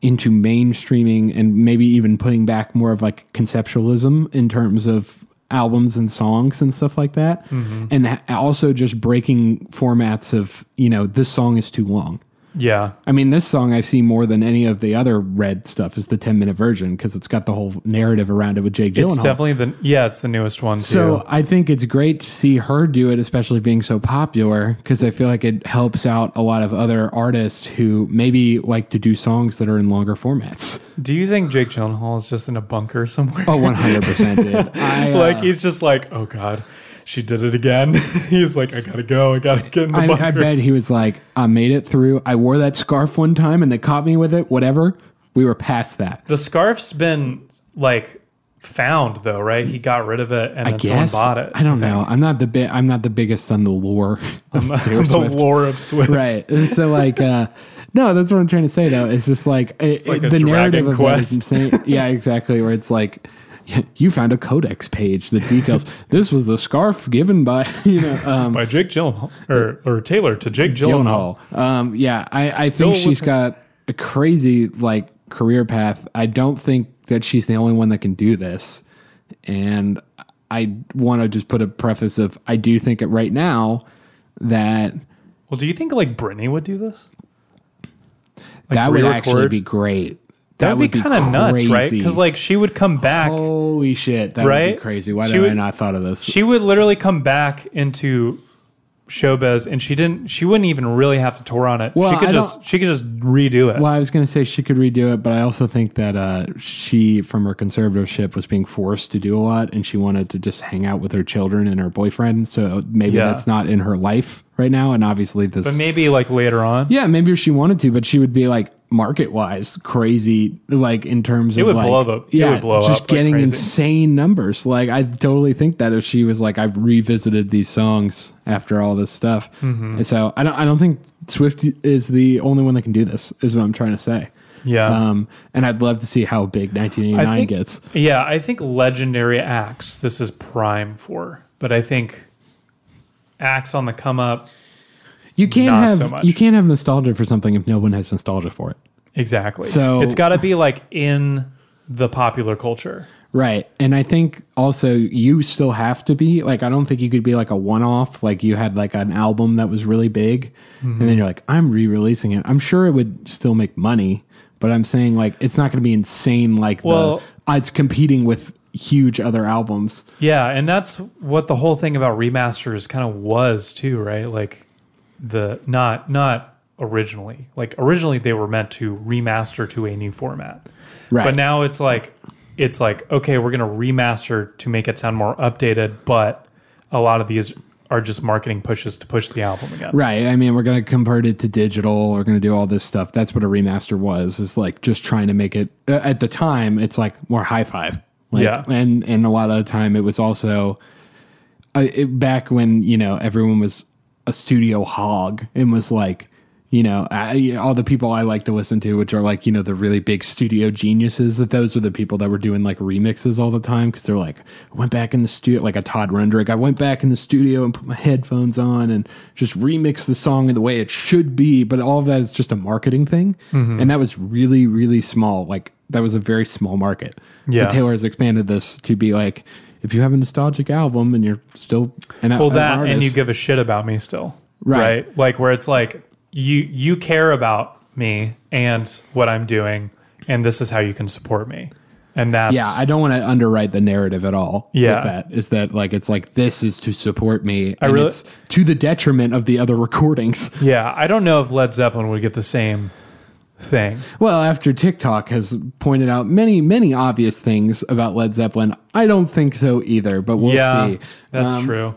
into mainstreaming and maybe even putting back more of like conceptualism in terms of albums and songs and stuff like that. Mm-hmm. And also just breaking formats of, you know, this song is too long. Yeah. I mean, this song I've seen more than any of the other Red stuff is the 10 minute version because it's got the whole narrative around it with Jake Gyllenhaal. It's definitely the yeah, it's the newest one too. so I think it's great to see her do it, especially being so popular, because I feel like it helps out a lot of other artists who maybe like to do songs that are in longer formats. do you think Jake Gyllenhaal is just in a bunker somewhere? Oh, 100% did. [LAUGHS] I, uh, like he's just like, oh god, she did it again. [LAUGHS] he's like, I gotta go. I gotta get in the bunker. I, I bet he was like, I made it through. I wore that scarf one time and they caught me with it, whatever. We were past that. The scarf's been like found though, right? He got rid of it and I then someone bought it. I don't know. I'm not the bi- I'm not the biggest on the lore. of Taylor the Swift. lore of Swift. right and so like uh no that's what i'm trying to say though it's just like, it, like it- the narrative Dragon of that is Quest. insane yeah [LAUGHS] exactly where it's like [LAUGHS] you found a codex page that details [LAUGHS] this was the scarf given by [LAUGHS] you know um By Jake Gyllenhaal or or Taylor to Jake Gyllenhaal. Gyllenhaal. Um, yeah, I, I Still think she's got a crazy like career path. I don't think that she's the only one that can do this, and I want to just put a preface of I do think it right now that Well, do you think like Britney would do this? that would actually be great. That would be kind of nuts, right? Because like she would come back. holy shit, that would be crazy. Why did I not thought of this? She would literally come back into showbiz, and she didn't. She wouldn't even really have to tour on it. Well, she could I just she could just redo it. Well, I was going to say she could redo it, but I also think that uh, she, from her conservatorship, was being forced to do a lot, and she wanted to just hang out with her children and her boyfriend. So maybe Yeah. that's not in her life right now. And obviously, this. but maybe like later on. yeah, maybe if she wanted to, but she would be like market wise crazy, like in terms of It of would like, blow the- it yeah, would blow just up like getting crazy. insane numbers. Like I totally think that if she was like, I've revisited these songs after all this stuff, Mm-hmm. and so I don't, I don't think Swift is the only one that can do this. Is what I'm trying to say. Yeah. Um, and I'd love to see how big 1989 think, gets. Yeah, I think legendary acts this is prime for. But I think acts on the come up You can't have so you can't have nostalgia for something if no one has nostalgia for it. exactly. So- it's got to be like in the popular culture. Right. And I think also you still have to be like I don't think you could be like a one off like you had like an album that was really big and then mm-hmm. you're like I'm re-releasing it. I'm sure it would still make money, but I'm saying like it's not going to be insane like Well- the it's competing with huge other albums. Yeah, and that's what the whole thing about remasters kind of was too, right? Like the not not originally. Like originally they were meant to remaster to a new format. Right. But now it's like it's like okay, we're going to remaster to make it sound more updated, but a lot of these are just marketing pushes to push the album again. Right. I mean, we're going to convert it to digital. We're going to do all this stuff. That's what a remaster was. Is like just trying to make it. Uh, at the time, it's like more high five. Like, Yeah. And and a lot of the time, it was also uh, it, back when you know everyone was a studio hog and was like. You know, I, you know, all the people I like to listen to, which are like, you know, the really big studio geniuses, that those are the people that were doing like remixes all the time because they're like, I went back in the studio, like a Todd Rundgren. I went back in the studio and put my headphones on and just remix the song in the way it should be. But all of that is just a marketing thing. Mm-hmm. And that was really, really small. Like, that was a very small market. Yeah. But Taylor has expanded this to be like, if you have a nostalgic album and you're still an, Well, an that and you give a shit about me still, Right. right? Like where it's like you you care about me and what I'm doing, and this is how you can support me, and that's Yeah, I don't want to underwrite the narrative at all. Yeah. that is that like it's like this is to support me, and really- it's to the detriment of the other recordings. [LAUGHS] yeah. I don't know if Led Zeppelin would get the same thing. Well, after TikTok has pointed out many, many obvious things about Led Zeppelin, I don't think so either. But we'll yeah, see. that's Um, true.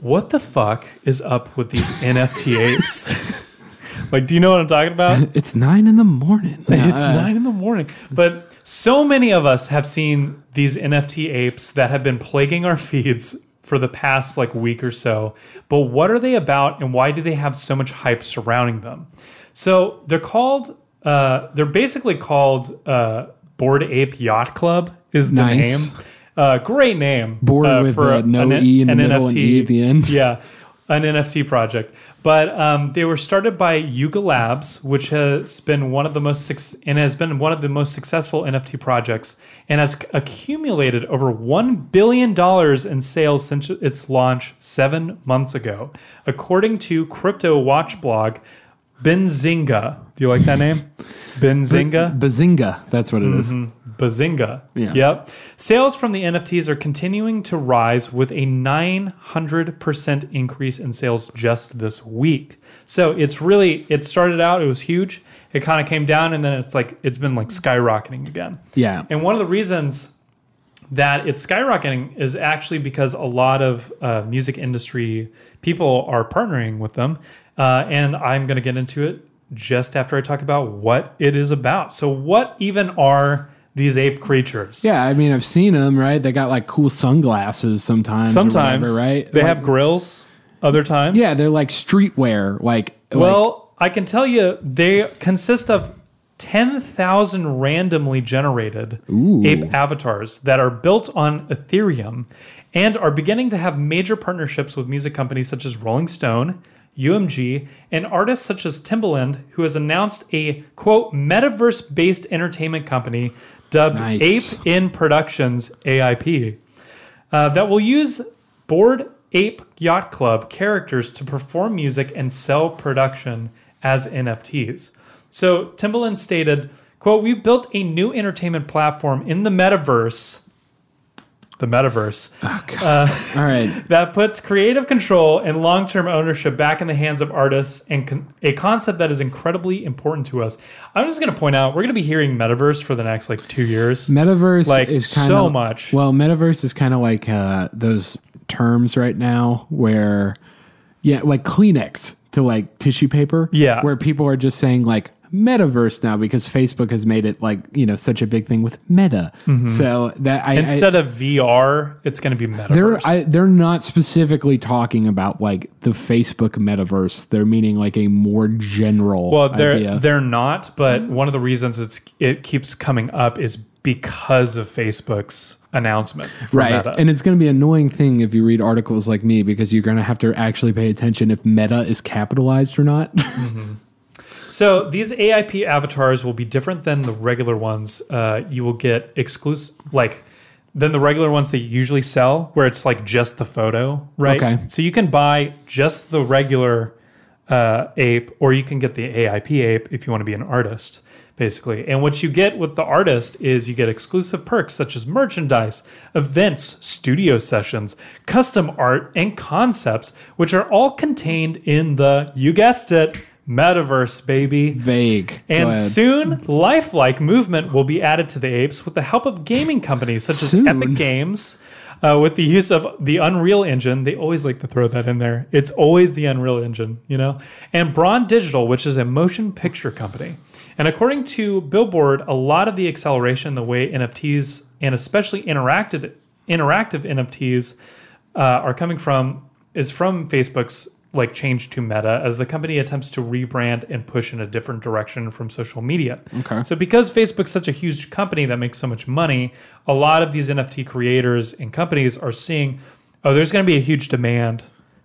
what the fuck is up with these [LAUGHS] NFT apes? [LAUGHS] like, do you know what I'm talking about? [LAUGHS] It's nine in the morning. it's Uh, nine in the morning. But so many of us have seen these NFT apes that have been plaguing our feeds for the past like week or so. But what are they about and why do they have so much hype surrounding them? So they're called, uh, they're basically called uh, Bored Ape Yacht Club, is the Nice. name. Uh, great name. Bored uh, with, for uh, no an- E in the middle and E at the end. [LAUGHS] Yeah, an NFT project. But um, they were started by Yuga Labs, which has been one of the most suc- and has been one of the most successful NFT projects, and has accumulated over one billion dollars in sales since its launch seven months ago, according to crypto watch blog Benzinga. Do you like that name? [LAUGHS] Benzinga. Bazinga. That's what it is. Bazinga. Yeah. Yep. Sales from the NFTs are continuing to rise with a 900% increase in sales just this week. So it's really, it started out, it was huge. It kind of came down and then it's like, it's been like skyrocketing again. Yeah. And one of the reasons that it's skyrocketing is actually because a lot of uh, music industry people are partnering with them. Uh, and I'm going to get into it just after I talk about what it is about. So, what even are these ape creatures? Yeah, I mean, I've seen them, right? They got like cool sunglasses sometimes. Sometimes, whatever, right? They Like- have grills. Other times, Yeah, they're like streetwear. Like, Well, I can tell you they consist of 10,000 randomly generated ape avatars that are built on Ethereum and are beginning to have major partnerships with music companies such as Rolling Stone, UMG, and artists such as Timbaland, who has announced a quote metaverse based entertainment company dubbed Nice. Ape in Productions AIP uh, that will use Bored Ape Yacht Club characters to perform music and sell production as NFTs. So Timbaland stated, quote, we built a new entertainment platform in the metaverse, the metaverse, uh, All right. [LAUGHS] that puts creative control and long-term ownership back in the hands of artists and con- a concept that is incredibly important to us. I'm just going to point out, we're going to be hearing metaverse for the next like two years. Metaverse Like, is kind so much. Well, metaverse is kind of like uh, those terms right now where, yeah, like Kleenex to like tissue paper. Yeah. where people are just saying like metaverse now because Facebook has made it like you know such a big thing with Meta. Mhm. So that I Instead I, of VR, it's going to be metaverse. they're I, they're not specifically talking about like the Facebook metaverse. They're meaning like a more general. Well, they're idea. they're not, but one of the reasons it's it keeps coming up is because of Facebook's announcement. Right Meta. and it's going to be an annoying thing if you read articles like me because you're going to have to actually pay attention if meta is capitalized or not [LAUGHS] So these AIP avatars will be different than the regular ones. Uh, you will get exclusive, like than the regular ones that you usually sell, where it's like just the photo, right? Okay. So you can buy just the regular uh, ape, or you can get the AIP ape if you want to be an artist, basically. And what you get with the artist is you get exclusive perks such as merchandise, events, studio sessions, custom art, and concepts, which are all contained in the, you guessed it, metaverse, baby. vague And soon, lifelike movement will be added to the apes with the help of gaming companies such as Epic Games. Uh, with the use of the Unreal Engine, they always like to throw that in there. It's always the Unreal Engine, you know? And Braun Digital, which is a motion picture company. And according to Billboard, a lot of the acceleration, the way NFTs and especially interactive interactive NFTs uh, are coming from, is from Facebook's like change to Meta as the company attempts to rebrand and push in a different direction from social media. Okay. So because Facebook's such a huge company that makes so much money, a lot of these NFT creators and companies are seeing, oh, there's going to be a huge demand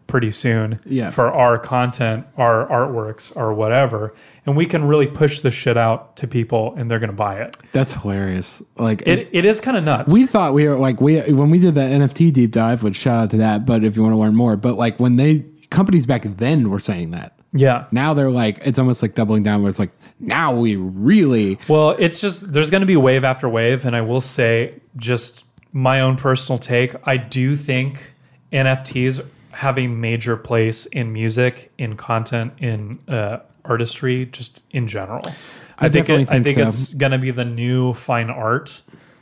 pretty soon Yeah. for our content, our artworks, or whatever, and we can really push this shit out to people, and they're going to buy it. That's hilarious. Like It, it is kind of nuts. we thought we were like we when we did that NFT deep dive, which shout out to that. But if you want to learn more, but like when they companies back then were saying that, yeah. now they're like it's almost like doubling down. Where it's like now we really Well, it's just there's going to be wave after wave, and I will say, just my own personal take, I do think NFTs have a major place in music, in content, in uh, artistry, just in general. I, think definitely it, I think think so. it's going to be the new fine art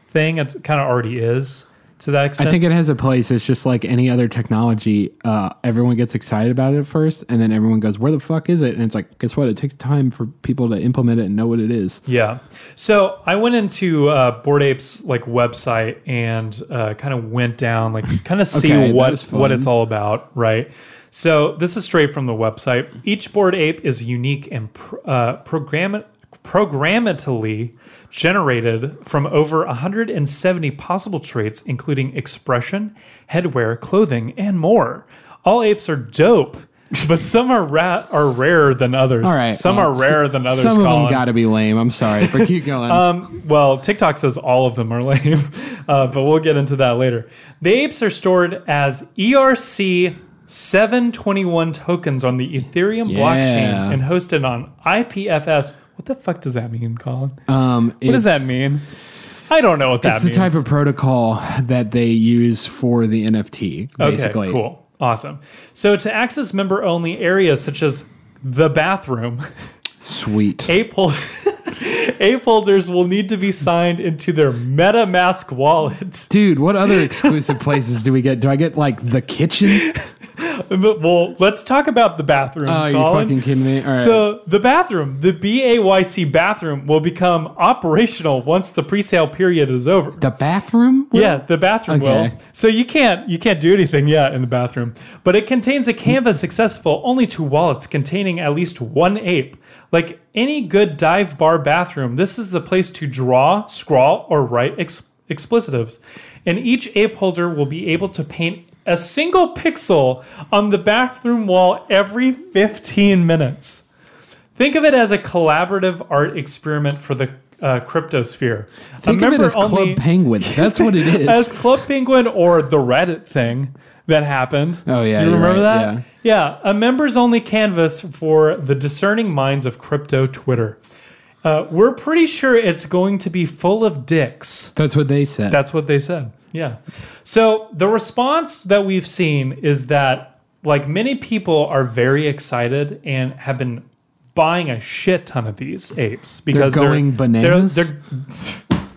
thing. It kind of already is to that extent. I think it has a place. It's just like any other technology. Uh, everyone gets excited about it at first, and then everyone goes, "Where the fuck is it?" And it's like, guess what? It takes time for people to implement it and know what it is. Yeah. So I went into uh, Bored Ape's like website and uh, kind of went down, like [LAUGHS] kind of see Okay, what what it's all about, right? So this is straight from the website. Each Board Ape is unique and pr- uh, program programmatically generated from over 170 possible traits, including expression, headwear, clothing, and more. All apes are dope. But some are ra- are rarer than others. All right, some well, are rarer than others. Some of Colin. them got to be lame. I'm sorry, but keep going. [LAUGHS] Um, well, TikTok says all of them are lame, [LAUGHS] uh, but we'll get into that later. The apes are stored as ERC 721 tokens on the Ethereum Yeah. blockchain and hosted on IPFS. What the fuck does that mean, Colin? um, what does that mean? I don't know what that It's the type of protocol that they use for the NFT. Basically, Okay, cool. Awesome. So to access member only areas such as the bathroom, Sweet. [LAUGHS] ape, ape holders [LAUGHS] will need to be signed into their MetaMask wallet. Dude, what other exclusive places do we get? Do I get like the kitchen? [LAUGHS] Well, let's talk about the bathroom. Oh, you fucking kidding me? All right. So the bathroom, the BAYC bathroom, will become operational once the pre-sale period is over. the bathroom? will? Yeah, the bathroom Okay. will. So you can't you can't do anything yet in the bathroom, but it contains a canvas accessible only to wallets containing at least one ape. Like any good dive bar bathroom, this is the place to draw, scrawl, or write ex- explicitives. And each ape holder will be able to paint a single pixel on the bathroom wall every 15 minutes. Think of it as a collaborative art experiment for the uh, cryptosphere. A Think of it as only- Club Penguin. That's what it [LAUGHS] is. as Club Penguin or the Reddit thing that happened. Oh, yeah, Do you remember right, that? Yeah. a members only canvas for the discerning minds of crypto Twitter. Uh, we're pretty sure it's going to be full of dicks. That's what they said. That's what they said. Yeah. So the response that we've seen is that like many people are very excited and have been buying a shit ton of these apes because they're going bananas? They're, they're [LAUGHS]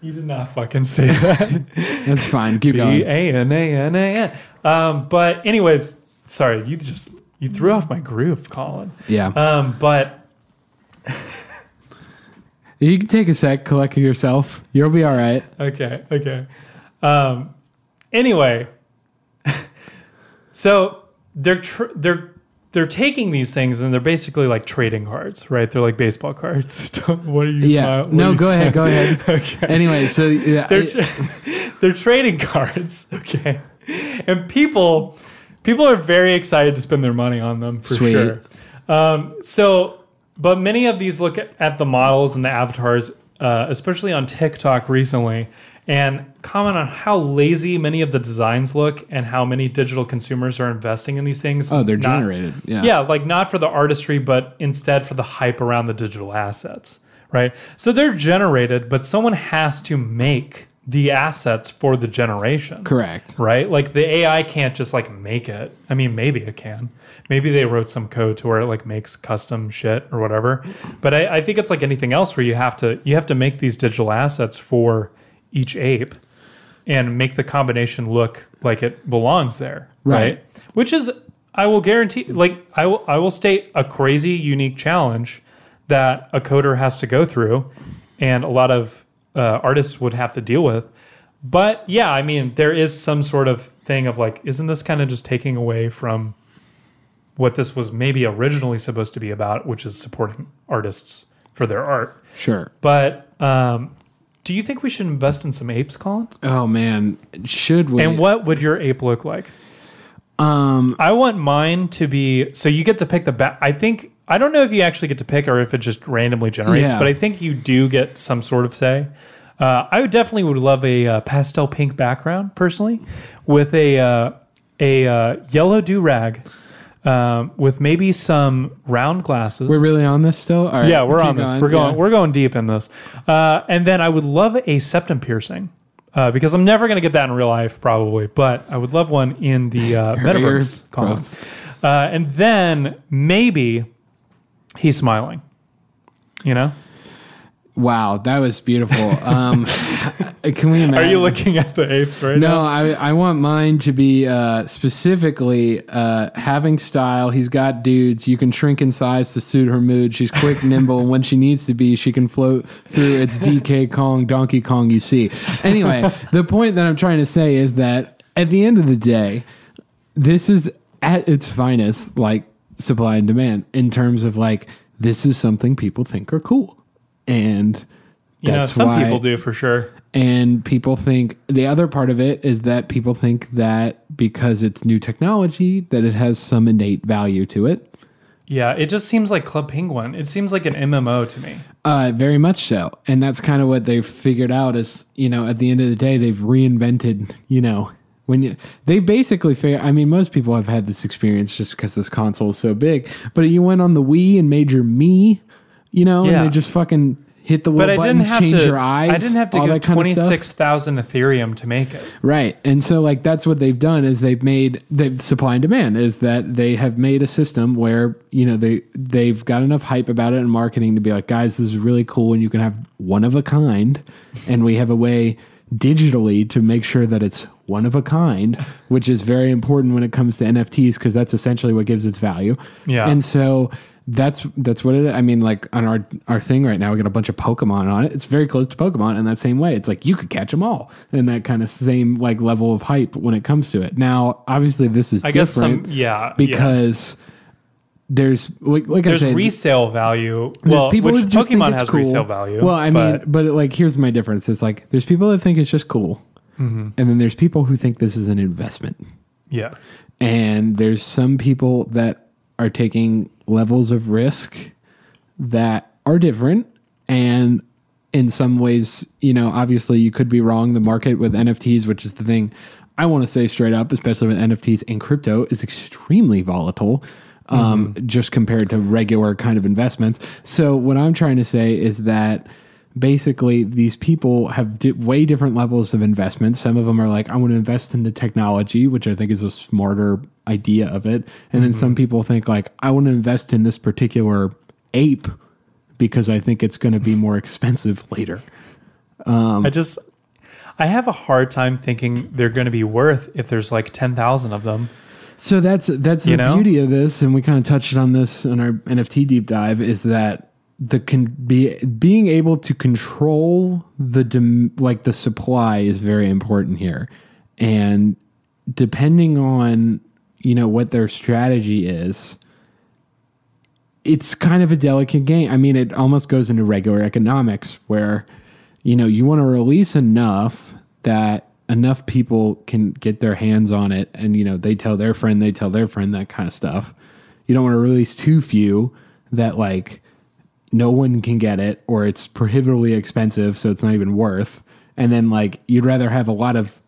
you did not fucking say that. [LAUGHS] That's fine. Keep B going. A N A N A N. Um, but anyways, sorry, you just you threw off my groove, Colin. Yeah. Um, but [LAUGHS] you can take a sec, collect yourself. You'll be all right. okay, okay. Um, anyway, [LAUGHS] so they're tr- they're they're taking these things and they're basically like trading cards, right? They're like baseball cards. [LAUGHS] what are you? Yeah. No, go ahead. Go ahead. okay. Anyway, so yeah, they're I- they're trading cards, okay, and people people are very excited to spend their money on them for Sweet. sure. Um, so, but many of these look at, the models and the avatars, uh, especially on TikTok recently, and comment on how lazy many of the designs look and how many digital consumers are investing in these things. oh, they're Not- generated. Yeah. yeah, like not for the artistry, but instead for the hype around the digital assets, right? So they're generated, but someone has to make the assets for the generation. Correct. Right? Like the AI can't just like make it. I mean, maybe it can. Maybe they wrote some code to where it like makes custom shit or whatever. But I, I think it's like anything else where you have to you have to make these digital assets for each ape and make the combination look like it belongs there. Right. right? Which is I will guarantee like I will I will state a crazy unique challenge that a coder has to go through and a lot of uh, artists would have to deal with. But yeah, I mean, there is some sort of thing of like, isn't this kind of just taking away from what this was maybe originally supposed to be about, which is supporting artists for their art. Sure. But um, do you think we should invest in some apes, Colin? Oh man, should we? And what would your ape look like? Um, I want mine to be so you get to pick the back. I think I don't know if you actually get to pick or if it just randomly generates, Yeah. but I think you do get some sort of say. Uh, I would definitely would love a uh, pastel pink background personally, with a uh, a uh, yellow do rag, um, with maybe some round glasses. we're really on this still. All right, yeah, we're keep on this. We're going. We're going deep in this. Uh, and then I would love a septum piercing. Uh, because I'm never going to get that in real life, probably, but I would love one in the uh, [LAUGHS] Her metaverse. ears, Colin. gross. Uh, and then maybe he's smiling. You know? Wow, that was beautiful. Um, [LAUGHS] can we imagine? Are you looking at the apes right No, now? No, I, I want mine to be uh, specifically uh, having style. He's got dudes. You can shrink in size to suit her mood. She's quick, [LAUGHS] nimble, and when she needs to be, she can float through its [LAUGHS] DK Kong, Donkey Kong you see. Anyway, the point that I'm trying to say is that at the end of the day, this is at its finest, like supply and demand, in terms of like, this is something people think are cool. And You know, some why- people do for sure. and people think the other part of it is that people think that because it's new technology that it has some innate value to it Yeah, it just seems like Club Penguin. It seems like an MMO to me. uh, very much so and that's kind of what they've figured out is you know at the end of the day they've reinvented you know when you they basically figure i mean most people have had this experience just because this console is so big but you went on the wii and made your me you know Yeah. and they just fucking hit the But little I didn't buttons have change to. your eyes I didn't have to all give that kind of stuff. six thousand Ethereum to make it. Right. And so like that's what they've done is they've made they've supply and demand is that they have made a system where, you know, they they've got enough hype about it and marketing to be like, guys, this is really cool and you can have one of a kind and we have a way digitally to make sure that it's one of a kind, [LAUGHS] which is very important when it comes to NFTs because that's essentially what gives its value. Yeah. And so that's that's what it is. I mean, like on our our thing right now, we got a bunch of Pokemon on it. It's very close to Pokemon in that same way. It's like you could catch them all, and that kind of same like level of hype when it comes to it. Now, obviously, this is I guess different some. Yeah, yeah. There's like, like there's saying, resale value. Well, people which that just think Pokemon has cool. resale value. Well, I mean, but, like here's my difference: It's like there's people that think it's just cool, Mhm. and then there's people who think this is an investment. yeah, and there's some people that are taking levels of risk that are different and in some ways you know obviously you could be wrong the market with nfts which is the thing i want to say straight up especially with nfts and crypto is extremely volatile um, just compared to regular kind of investments so what i'm trying to say is that basically these people have di- way different levels of investment. Some of them are like, I want to invest in the technology, which I think is a smarter idea of it. And then some people think like, I want to invest in this particular ape because I think it's going to be more [LAUGHS] expensive later. Um, I just I have a hard time thinking they're going to be worth if there's like ten thousand of them. So that's that's You the know? beauty of this, and we kind of touched on this in our NFT deep dive, is that the can be being able to control the dem, like the supply is very important here, and depending on you know what their strategy is, it's kind of a delicate game. I mean, it almost goes into regular economics where, you know, you want to release enough that enough people can get their hands on it and, you know, they tell their friend, they tell their friend, that kind of stuff. You don't want to release too few that, like, no one can get it or it's prohibitively expensive, so it's not even worth. And then, like, you'd rather have a lot of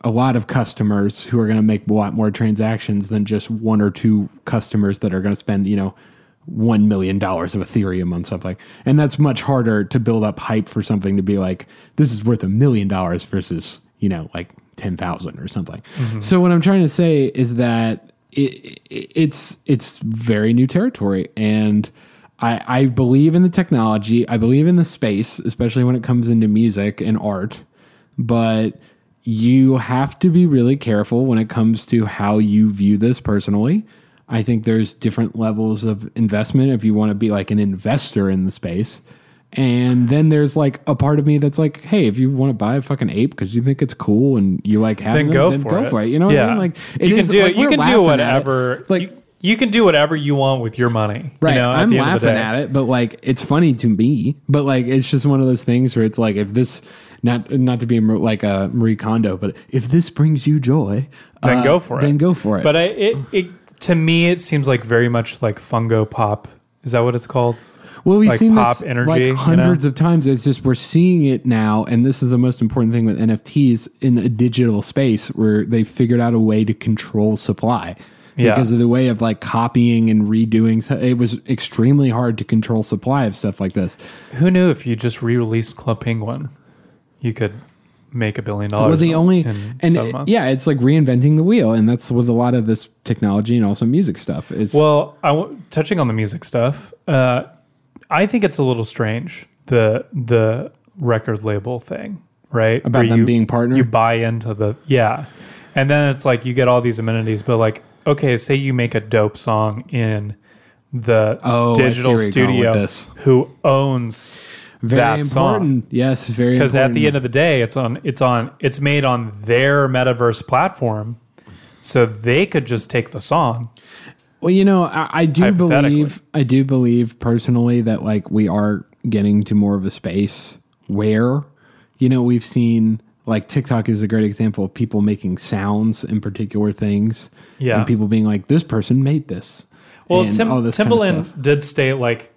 a lot of customers who are going to make a lot more transactions than just one or two customers that are going to spend, you know, one million dollars of Ethereum on something. And that's much harder to build up hype for something to be like, this is worth a million dollars versus, you know, like 10,000 or something. Mhm. So what I'm trying to say is that it, it, it's, it's very new territory. And I, I believe in the technology. I believe in the space, especially when it comes into music and art. But you have to be really careful when it comes to how you view this personally. I think there's different levels of investment if you want to be like an investor in the space. And then there's like a part of me that's like, hey, if you want to buy a fucking ape because you think it's cool and you like having Then them, go then for go it. for it. You know what I Yeah. mean? Like it You can is- do- like, you can do whatever. Like you can do whatever you want with your money. Right. You know, I'm the end of the laughing at it, but like it's funny to me. But like it's just one of those things where it's like if this not not to be like a Marie Kondo, but if this brings you joy, Then uh, go for it. Then go for it. But I, it, it to me, it seems like very much like Funko Pop. Is that what it's called? Well, we've like seen pop this energy, like you know? hundreds of times. It's just we're seeing it now, and this is the most important thing with NFTs in a digital space where they figured out a way to control supply. Yeah. Because of the way of like copying and redoing, it was extremely hard to control supply of stuff like this. Who knew if you just re-released Club Penguin, you could make a billion dollars? Well, the only and it- yeah, it's like reinventing the wheel, and that's with a lot of this technology and also music stuff. It's Well, I w- touching on the music stuff, uh, I think it's a little strange the the record label thing, right? About Where them you- being partner? You buy into the yeah, and then it's like you get all these amenities, but like okay, say you make a dope song in the Oh, digital where you're going with studio, who owns very that song? Yes, very Because at the end of the day, it's on it's on it's made on their metaverse platform, so they could just take the song. Well, you know, I, I do believe, I do believe personally that like we are getting to more of a space where, you know, we've seen like TikTok is a great example of people making sounds in particular things. Yeah. And people being like, this person made this. Well, Tim, this kind of Timbaland did state like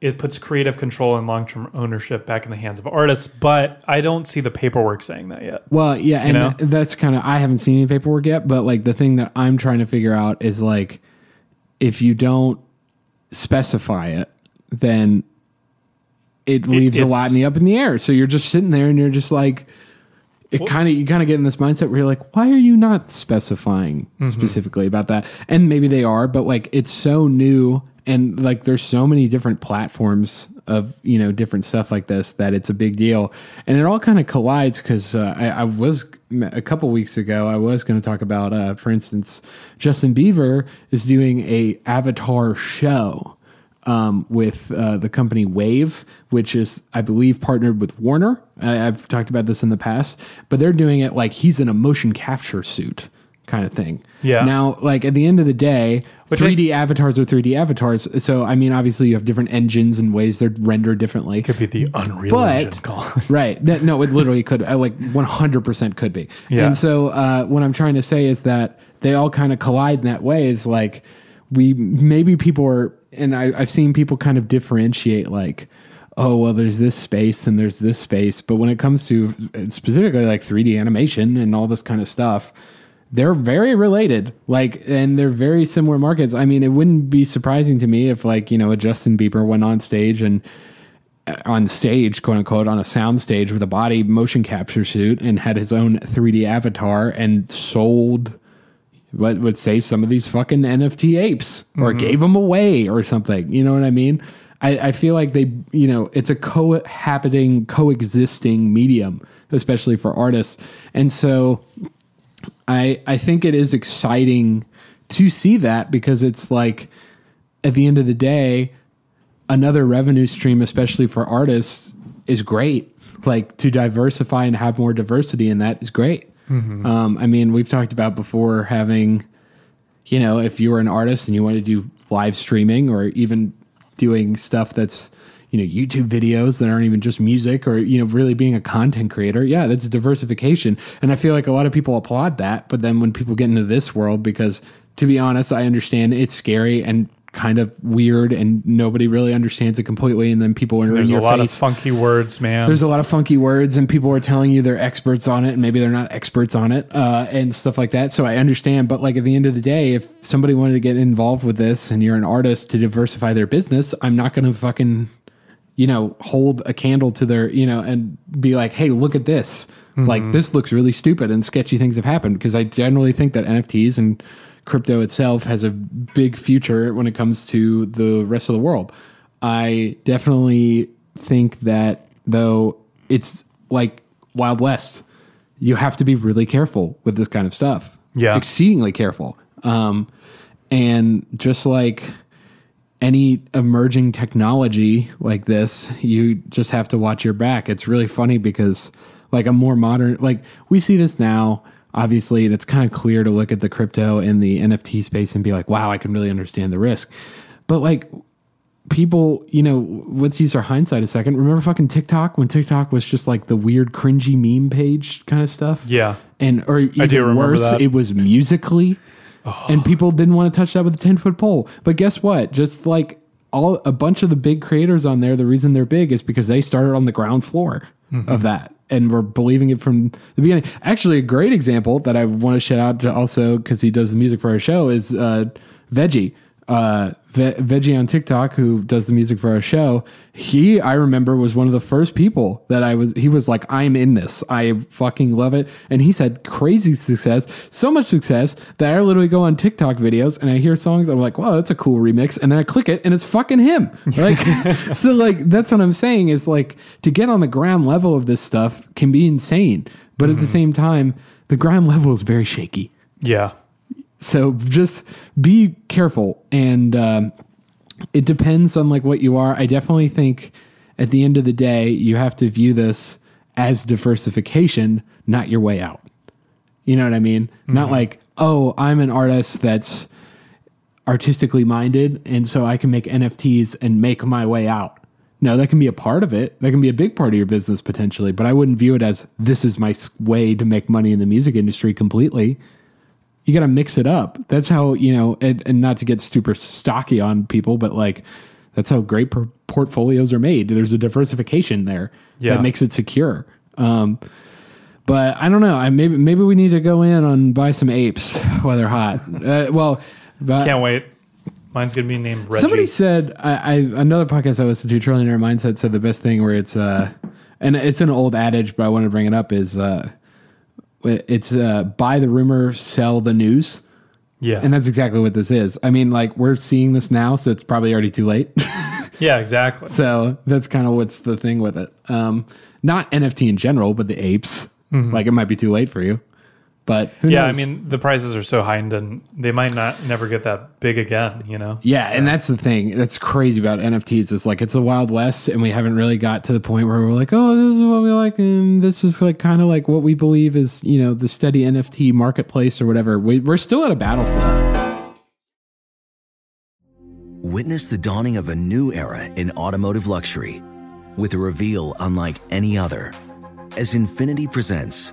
it puts creative control and long term ownership back in the hands of artists, but I don't see the paperwork saying that yet. Well, yeah, and know? that's kind of I haven't seen any paperwork yet, but like the thing that I'm trying to figure out is like if you don't specify it, then it leaves a lot in the up in the air. So you're just sitting there and you're just like it kind of you kind of get in this mindset where you're like, why are you not specifying Mm-hmm. specifically about that? And maybe they are, but like it's so new and like there's so many different platforms of you know different stuff like this that it's a big deal, and it all kind of collides because uh, I, I was a couple weeks ago I was going to talk about, uh, for instance, Justin Bieber is doing a Avatar show um, with uh, the company Wave, which is, I believe, partnered with Warner. I, I've talked about this in the past, but they're doing it like he's in a motion capture suit kind of thing. Yeah. Now, like at the end of the day, Which 3D avatars are 3D avatars. So, I mean, obviously, you have different engines and ways they're rendered differently. Could be the Unreal But- Engine call. [LAUGHS] right. That, no, it literally could. Like 100% could be. Yeah. And so uh, what I'm trying to say is that they all kind of collide in that way. Is like we maybe people are, and I, I've seen people kind of differentiate like, oh well, there's this space and there's this space, but when it comes to uh, specifically like 3D animation and all this kind of stuff. They're very related, like, and they're very similar markets. I mean, it wouldn't be surprising to me if, like, you know, a Justin Bieber went on stage and uh, on stage, quote unquote, on a sound stage with a body motion capture suit and had his own 3D avatar and sold what would say some of these fucking NFT apes or mm-hmm. gave them away or something. You know what I mean? I, I feel like they, you know, it's a cohabiting, coexisting medium, especially for artists. And so I I think it is exciting to see that because it's like at the end of the day, another revenue stream, especially for artists, is great. Like to diversify and have more diversity in that is great. Um, I mean, we've talked about before having, you know, if you were an artist and you want to do live streaming or even doing stuff that's, you know, YouTube videos that aren't even just music or, you know, really being a content creator. Yeah, that's diversification. And I feel like a lot of people applaud that. But then when people get into this world, because to be honest, I understand it's scary and kind of weird and nobody really understands it completely. And then people are There's in a your lot face. of funky words, man. There's a lot of funky words, and people are telling you they're experts on it, and maybe they're not experts on it, uh, and stuff like that. So I understand, but like at the end of the day, if somebody wanted to get involved with this, and you're an artist to diversify their business, I'm not going to fucking, you know, hold a candle to their, you know, and be like, hey, look at this. Like this looks really stupid, and sketchy things have happened because I generally think that NFTs and crypto itself has a big future when it comes to the rest of the world. I definitely think that though it's like Wild West, you have to be really careful with this kind of stuff. Yeah. Exceedingly careful. Um, and just like any emerging technology like this, you just have to watch your back. It's really funny because like a more modern like we see this now. obviously, and it's kind of clear to look at the crypto and the NFT space and be like, wow, I can really understand the risk. But like people, you know, let's use our hindsight a second. Remember fucking TikTok when TikTok was just like the weird cringy meme page kind of stuff? Yeah. And or even I do remember worse, that. it was Musical.ly. And people didn't want to touch that with a 10 foot pole. But guess what? Just like all a bunch of the big creators on there, the reason they're big is because they started on the ground floor of that and were believing it from the beginning. Actually, a great example that I want to shout out to also because he does the music for our show is uh, Veggie. Uh, Ve- Veggie on TikTok, who does the music for our show, he I remember was one of the first people that I was. He was like, "I'm in this. I fucking love it," and he's had crazy success, so much success that I literally go on TikTok videos and I hear songs. I'm like, "Wow, that's a cool remix," and then I click it and it's fucking him. [LAUGHS] Like, so like that's what I'm saying is like to get on the ground level of this stuff can be insane, but at the mm-hmm. same time, the ground level is very shaky. Yeah. So just be careful, and um, it depends on like what you are. I definitely think at the end of the day, you have to view this as diversification, not your way out. You know what I mean? Not like, oh, I'm an artist that's artistically minded, and so I can make NFTs and make my way out. No, that can be a part of it. That can be a big part of your business potentially, but I wouldn't view it as this is my way to make money in the music industry completely you got to mix it up. That's how, you know, and, and not to get super stocky on people, but like that's how great por- portfolios are made. There's a diversification there Yeah. that makes it secure. Um, but I don't know. I maybe maybe we need to go in and buy some apes while they're hot. [LAUGHS] uh, well, but Can't wait. Mine's gonna be named Reggie. Somebody said I, I another podcast I listened to, Trillionaire Mindset, said the best thing where it's uh, and it's an old adage, but I want to bring it up is uh, it's uh, buy the rumor, sell the news, yeah. and that's exactly what this is. I mean, like we're seeing this now, so it's probably already too late. [LAUGHS] yeah, exactly. so that's kind of what's the thing with it. Um, not NFT in general, but the apes. Like it might be too late for you, but who yeah, knows? I mean the prices are so high and they might not never get that big again, you know? Yeah, and that's the thing that's crazy about NFTs is like it's a wild west, and we haven't really got to the point where we're like, oh, this is what we like, and this is like kind of like what we believe is you know the steady NFT marketplace or whatever. We, we're still at a battlefield. Witness the dawning of a new era in automotive luxury with a reveal unlike any other as Infiniti presents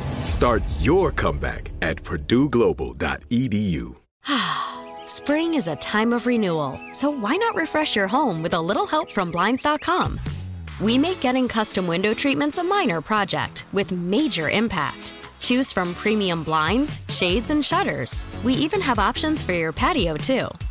Start your comeback at purdueglobal.edu. [SIGHS] Spring is a time of renewal, so why not refresh your home with a little help from Blinds.com? We make getting custom window treatments a minor project with major impact. Choose from premium blinds, shades, and shutters. We even have options for your patio, too.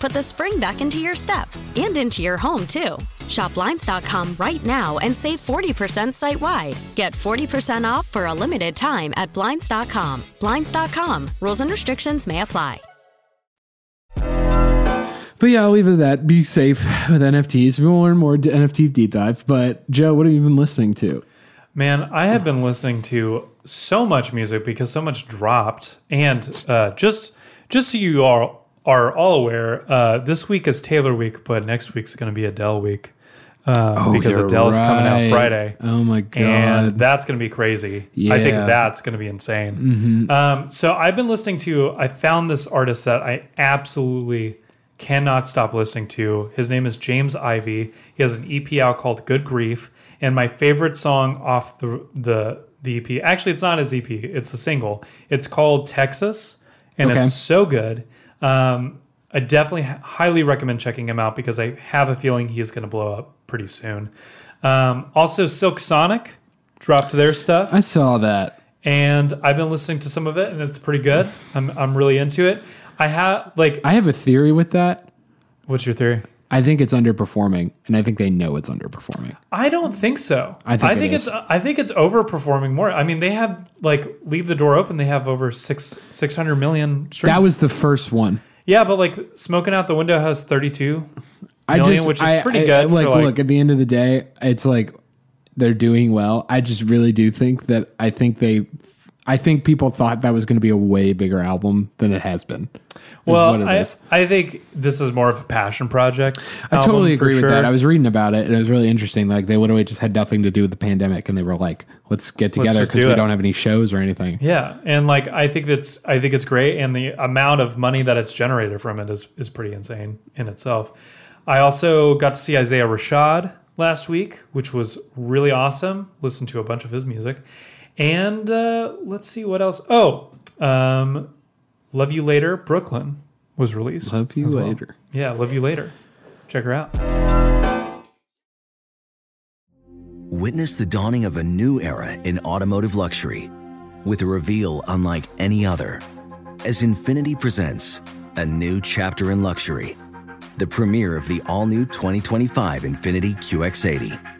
put the spring back into your step and into your home, too. Shop Blinds.com right now and save 40% site wide. Get 40% off for a limited time at Blinds.com. Blinds.com. Rules and restrictions may apply. But yeah, I'll leave it at that. Be safe with NFTs. We will learn more NFT deep dive. But Joe, what have you been listening to? Man, I have been listening to so much music because so much dropped, and uh, just just so you are are all aware, uh, this week is Taylor week, but next week's going to be Adele week um, Oh, because Adele's coming out. Friday. Oh my god! and that's going to be crazy. I think that's going to be insane. Um, so I've been listening to. I found this artist that I absolutely cannot stop listening to. His name is James Ivy. He has an EP out called Good Grief, and my favorite song off the the the EP. Actually, it's not his EP. It's a single. It's called Texas, and Okay. it's so good. Um, I definitely highly recommend checking him out because I have a feeling he is going to blow up pretty soon. Um, also, Silk Sonic dropped their stuff, I saw that. and I've been listening to some of it, and it's pretty good. I'm I'm really into it. I have like, I have a theory with that. what's your theory? I think it's underperforming, and I think they know it's underperforming. I don't think so. I think it it's is. I think it's overperforming more. I mean, they have like leave the door open. They have over six six hundred million streams. That was the first one. yeah, but like smoking out the window has thirty two. I just, which is I- pretty I- good Like, like- look, at the end of the day, it's like they're doing well. I just really do think that I think they, I think people thought that was going to be a way bigger album than it has been. Well, I, is. I think this is more of a passion project. I totally agree with sure. that. I was reading about it, and it was really interesting. Like they literally just had nothing to do with the pandemic, and they were like, "Let's get together because do we it." don't have any shows or anything." Yeah, and like I think that's I think it's great, and the amount of money that it's generated from it is is pretty insane in itself. I also got to see Isaiah Rashad last week, which was really awesome. Listened to a bunch of his music, and uh, let's see what else. Oh, um, "Love You Later" Brooklyn was released. Love you as well. later. Yeah, "Love You Later." Check her out. Witness the dawning of a new era in automotive luxury with a reveal unlike any other as Infiniti presents a new chapter in luxury, the premiere of the all new 2025 Infiniti QX80.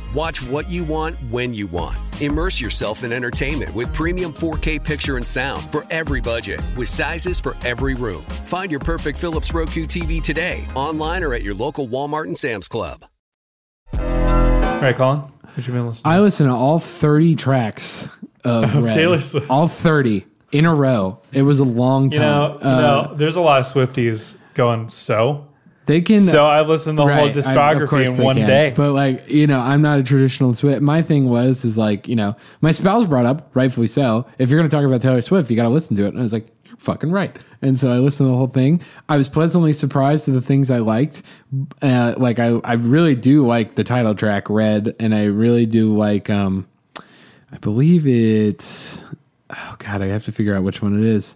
Watch what you want when you want. Immerse yourself in entertainment with premium 4K picture and sound for every budget, with sizes for every room. Find your perfect Philips Roku TV today, online or at your local Walmart and Sam's Club. All right, Colin, what you been listening? I listened to all 30 tracks of, [LAUGHS] Of Red. Taylor Swift. All 30 in a row. It was a long time. You know, you Uh, know, there's a lot of Swifties going so. They can. So I listened to the whole Right, I- of discography course in one can. day. But like, you know, I'm not a traditional Swift. My thing was is like, you know, my spouse brought up, rightfully so. If you're going to talk about Taylor Swift, you got to listen to it. And I was like, you're fucking right. And so I listened to the whole thing. I was pleasantly surprised to the things I liked. Uh, like I, I really do like the title track "Red," and I really do like. um I believe it's. Oh God, I have to figure out which one it is.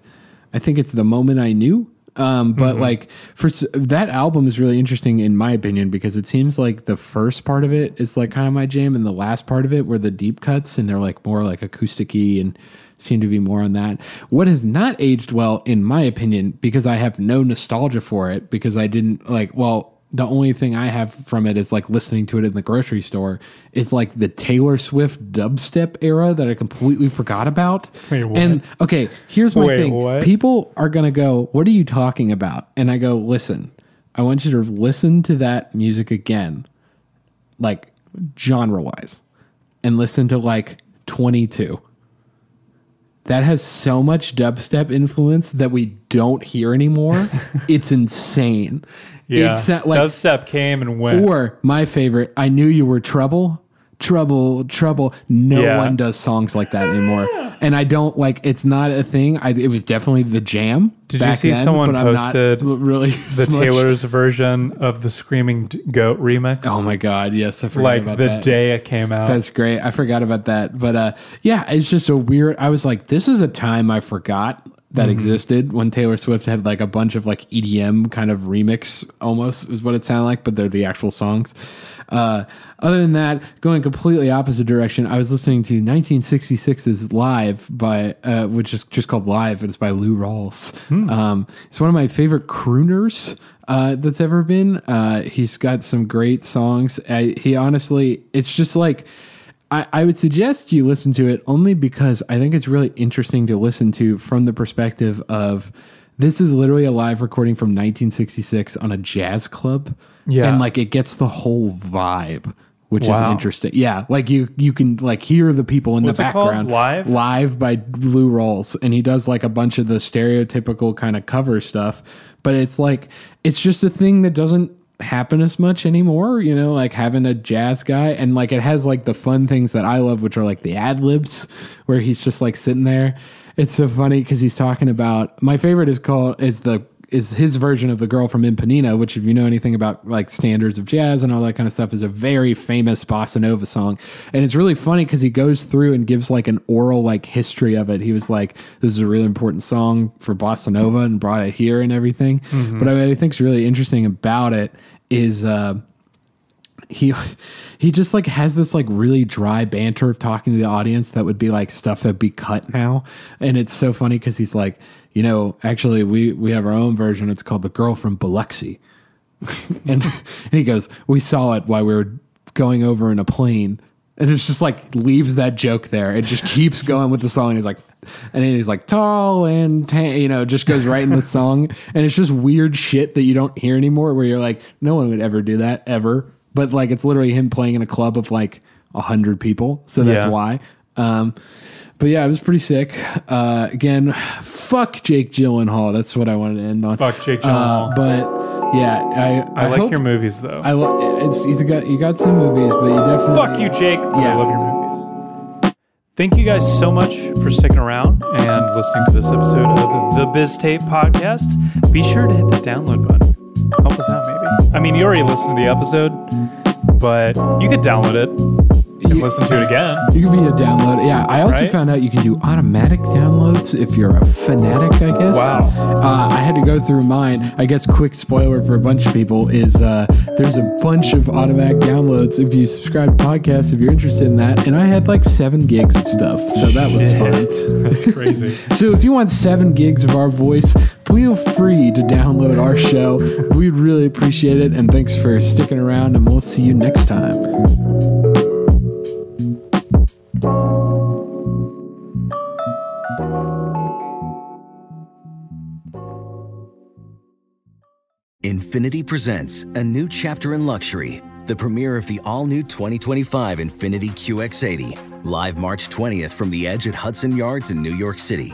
I think it's the moment I knew. Um, but like for that album is really interesting in my opinion because it seems like the first part of it is like kind of my jam, and the last part of it were the deep cuts, and they're like more like acousticy and seem to be more on that. What has not aged well, in my opinion, because I have no nostalgia for it, because I didn't like. Well, the only thing I have from it is like listening to it in the grocery store is like the Taylor Swift dubstep era that I completely forgot about. [LAUGHS] Wait? And okay, here's my Wait, thing. what? People are going to go, What are you talking about? And I go, Listen, I want you to listen to that music again, like genre wise, and listen to like 22. That has so much dubstep influence that we don't hear anymore. [LAUGHS] it's insane. Yeah, It's uh, like dubstep came and went. or my favorite, I knew you were trouble, trouble, trouble. No Yeah. one does songs like that anymore. And I don't like it's not a thing. I it was definitely the jam. Did you see then, someone but I'm not posted really [LAUGHS] the Taylor's version of the Screaming Goat remix? Oh my god, yes, I forgot like about the that. day it came out. That's great. I forgot about that. But uh yeah, it's just a weird I was like, this is a time I forgot that Mm-hmm. existed when Taylor Swift had like a bunch of like EDM kind of remix almost is what it sounded like, but they're the actual songs. Uh, other than that, going completely opposite direction, I was listening to 1966's Live by, uh, which is just called Live, and it's by Lou Rawls. Um, it's one of my favorite crooners uh, that's ever been. Uh, he's got some great songs. I, he honestly, it's just like, I, I would suggest you listen to it only because I think it's really interesting to listen to from the perspective of this is literally a live recording from 1966 on a jazz club. Yeah. And like it gets the whole vibe, which is interesting. Yeah. Like you you can like hear the people in What's the background. Live? Live by Lou Rawls. And he does like a bunch of the stereotypical kind of cover stuff. But it's like it's just a thing that doesn't happen as much anymore, you know, like having a jazz guy and like it has like the fun things that I love, which are like the ad libs where he's just like sitting there. It's so funny because he's talking about my favorite is called is the is his version of the girl from Ipanema, which if you know anything about like standards of jazz and all that kind of stuff is a very famous bossa nova song. And it's really funny because he goes through and gives like an oral like history of it. He was like, this is a really important song for bossa nova and brought it here and everything. But I, I think is really interesting about it is uh he he just like has this like really dry banter of talking to the audience that would be like stuff that'd be cut now. And it's so funny because he's like you know actually we we have our own version. It's called the girl from biloxi. [LAUGHS] And, and he goes we saw it while we were going over in a plane. And it's just like leaves that joke there. It just keeps going with the song. And he's like and then he's like tall and tan, you know just goes right in the song. And it's just weird shit that you don't hear anymore where you're like no one would ever do that ever but like it's literally him playing in a club of like a hundred people so that's Yeah. why um but yeah, it was pretty sick. Uh, again, fuck Jake Gyllenhaal. That's what I wanted to end on. Fuck Jake Uh, Gyllenhaal. but yeah, I I, like hope- your movies though. I lo- it's he's got you got some movies, but you definitely Fuck you, Jake. but I Yeah. love your movies. Thank you guys so much for sticking around and listening to this episode of the Biztape podcast. Be sure to hit the download button. Help us out, maybe. I mean, you already listened to the episode, but you could download it. can listen to it again. You can be a download. Yeah, I also Right? found out you can do automatic downloads if you're a fanatic. I guess. Wow. Uh, I had to go through mine. I guess quick spoiler for a bunch of people is uh, there's a bunch of automatic downloads if you subscribe to podcasts if you're interested in that. And I had like seven gigs of stuff, so that was fun. That's crazy. [LAUGHS] So if you want seven gigs of our voice, feel free to download our show. We'd really appreciate it. And thanks for sticking around, and we'll see you next time. Infiniti presents a new chapter in luxury, the premiere of the all new 2025 Infiniti QX80, live March 20th from the edge at Hudson Yards in New York City,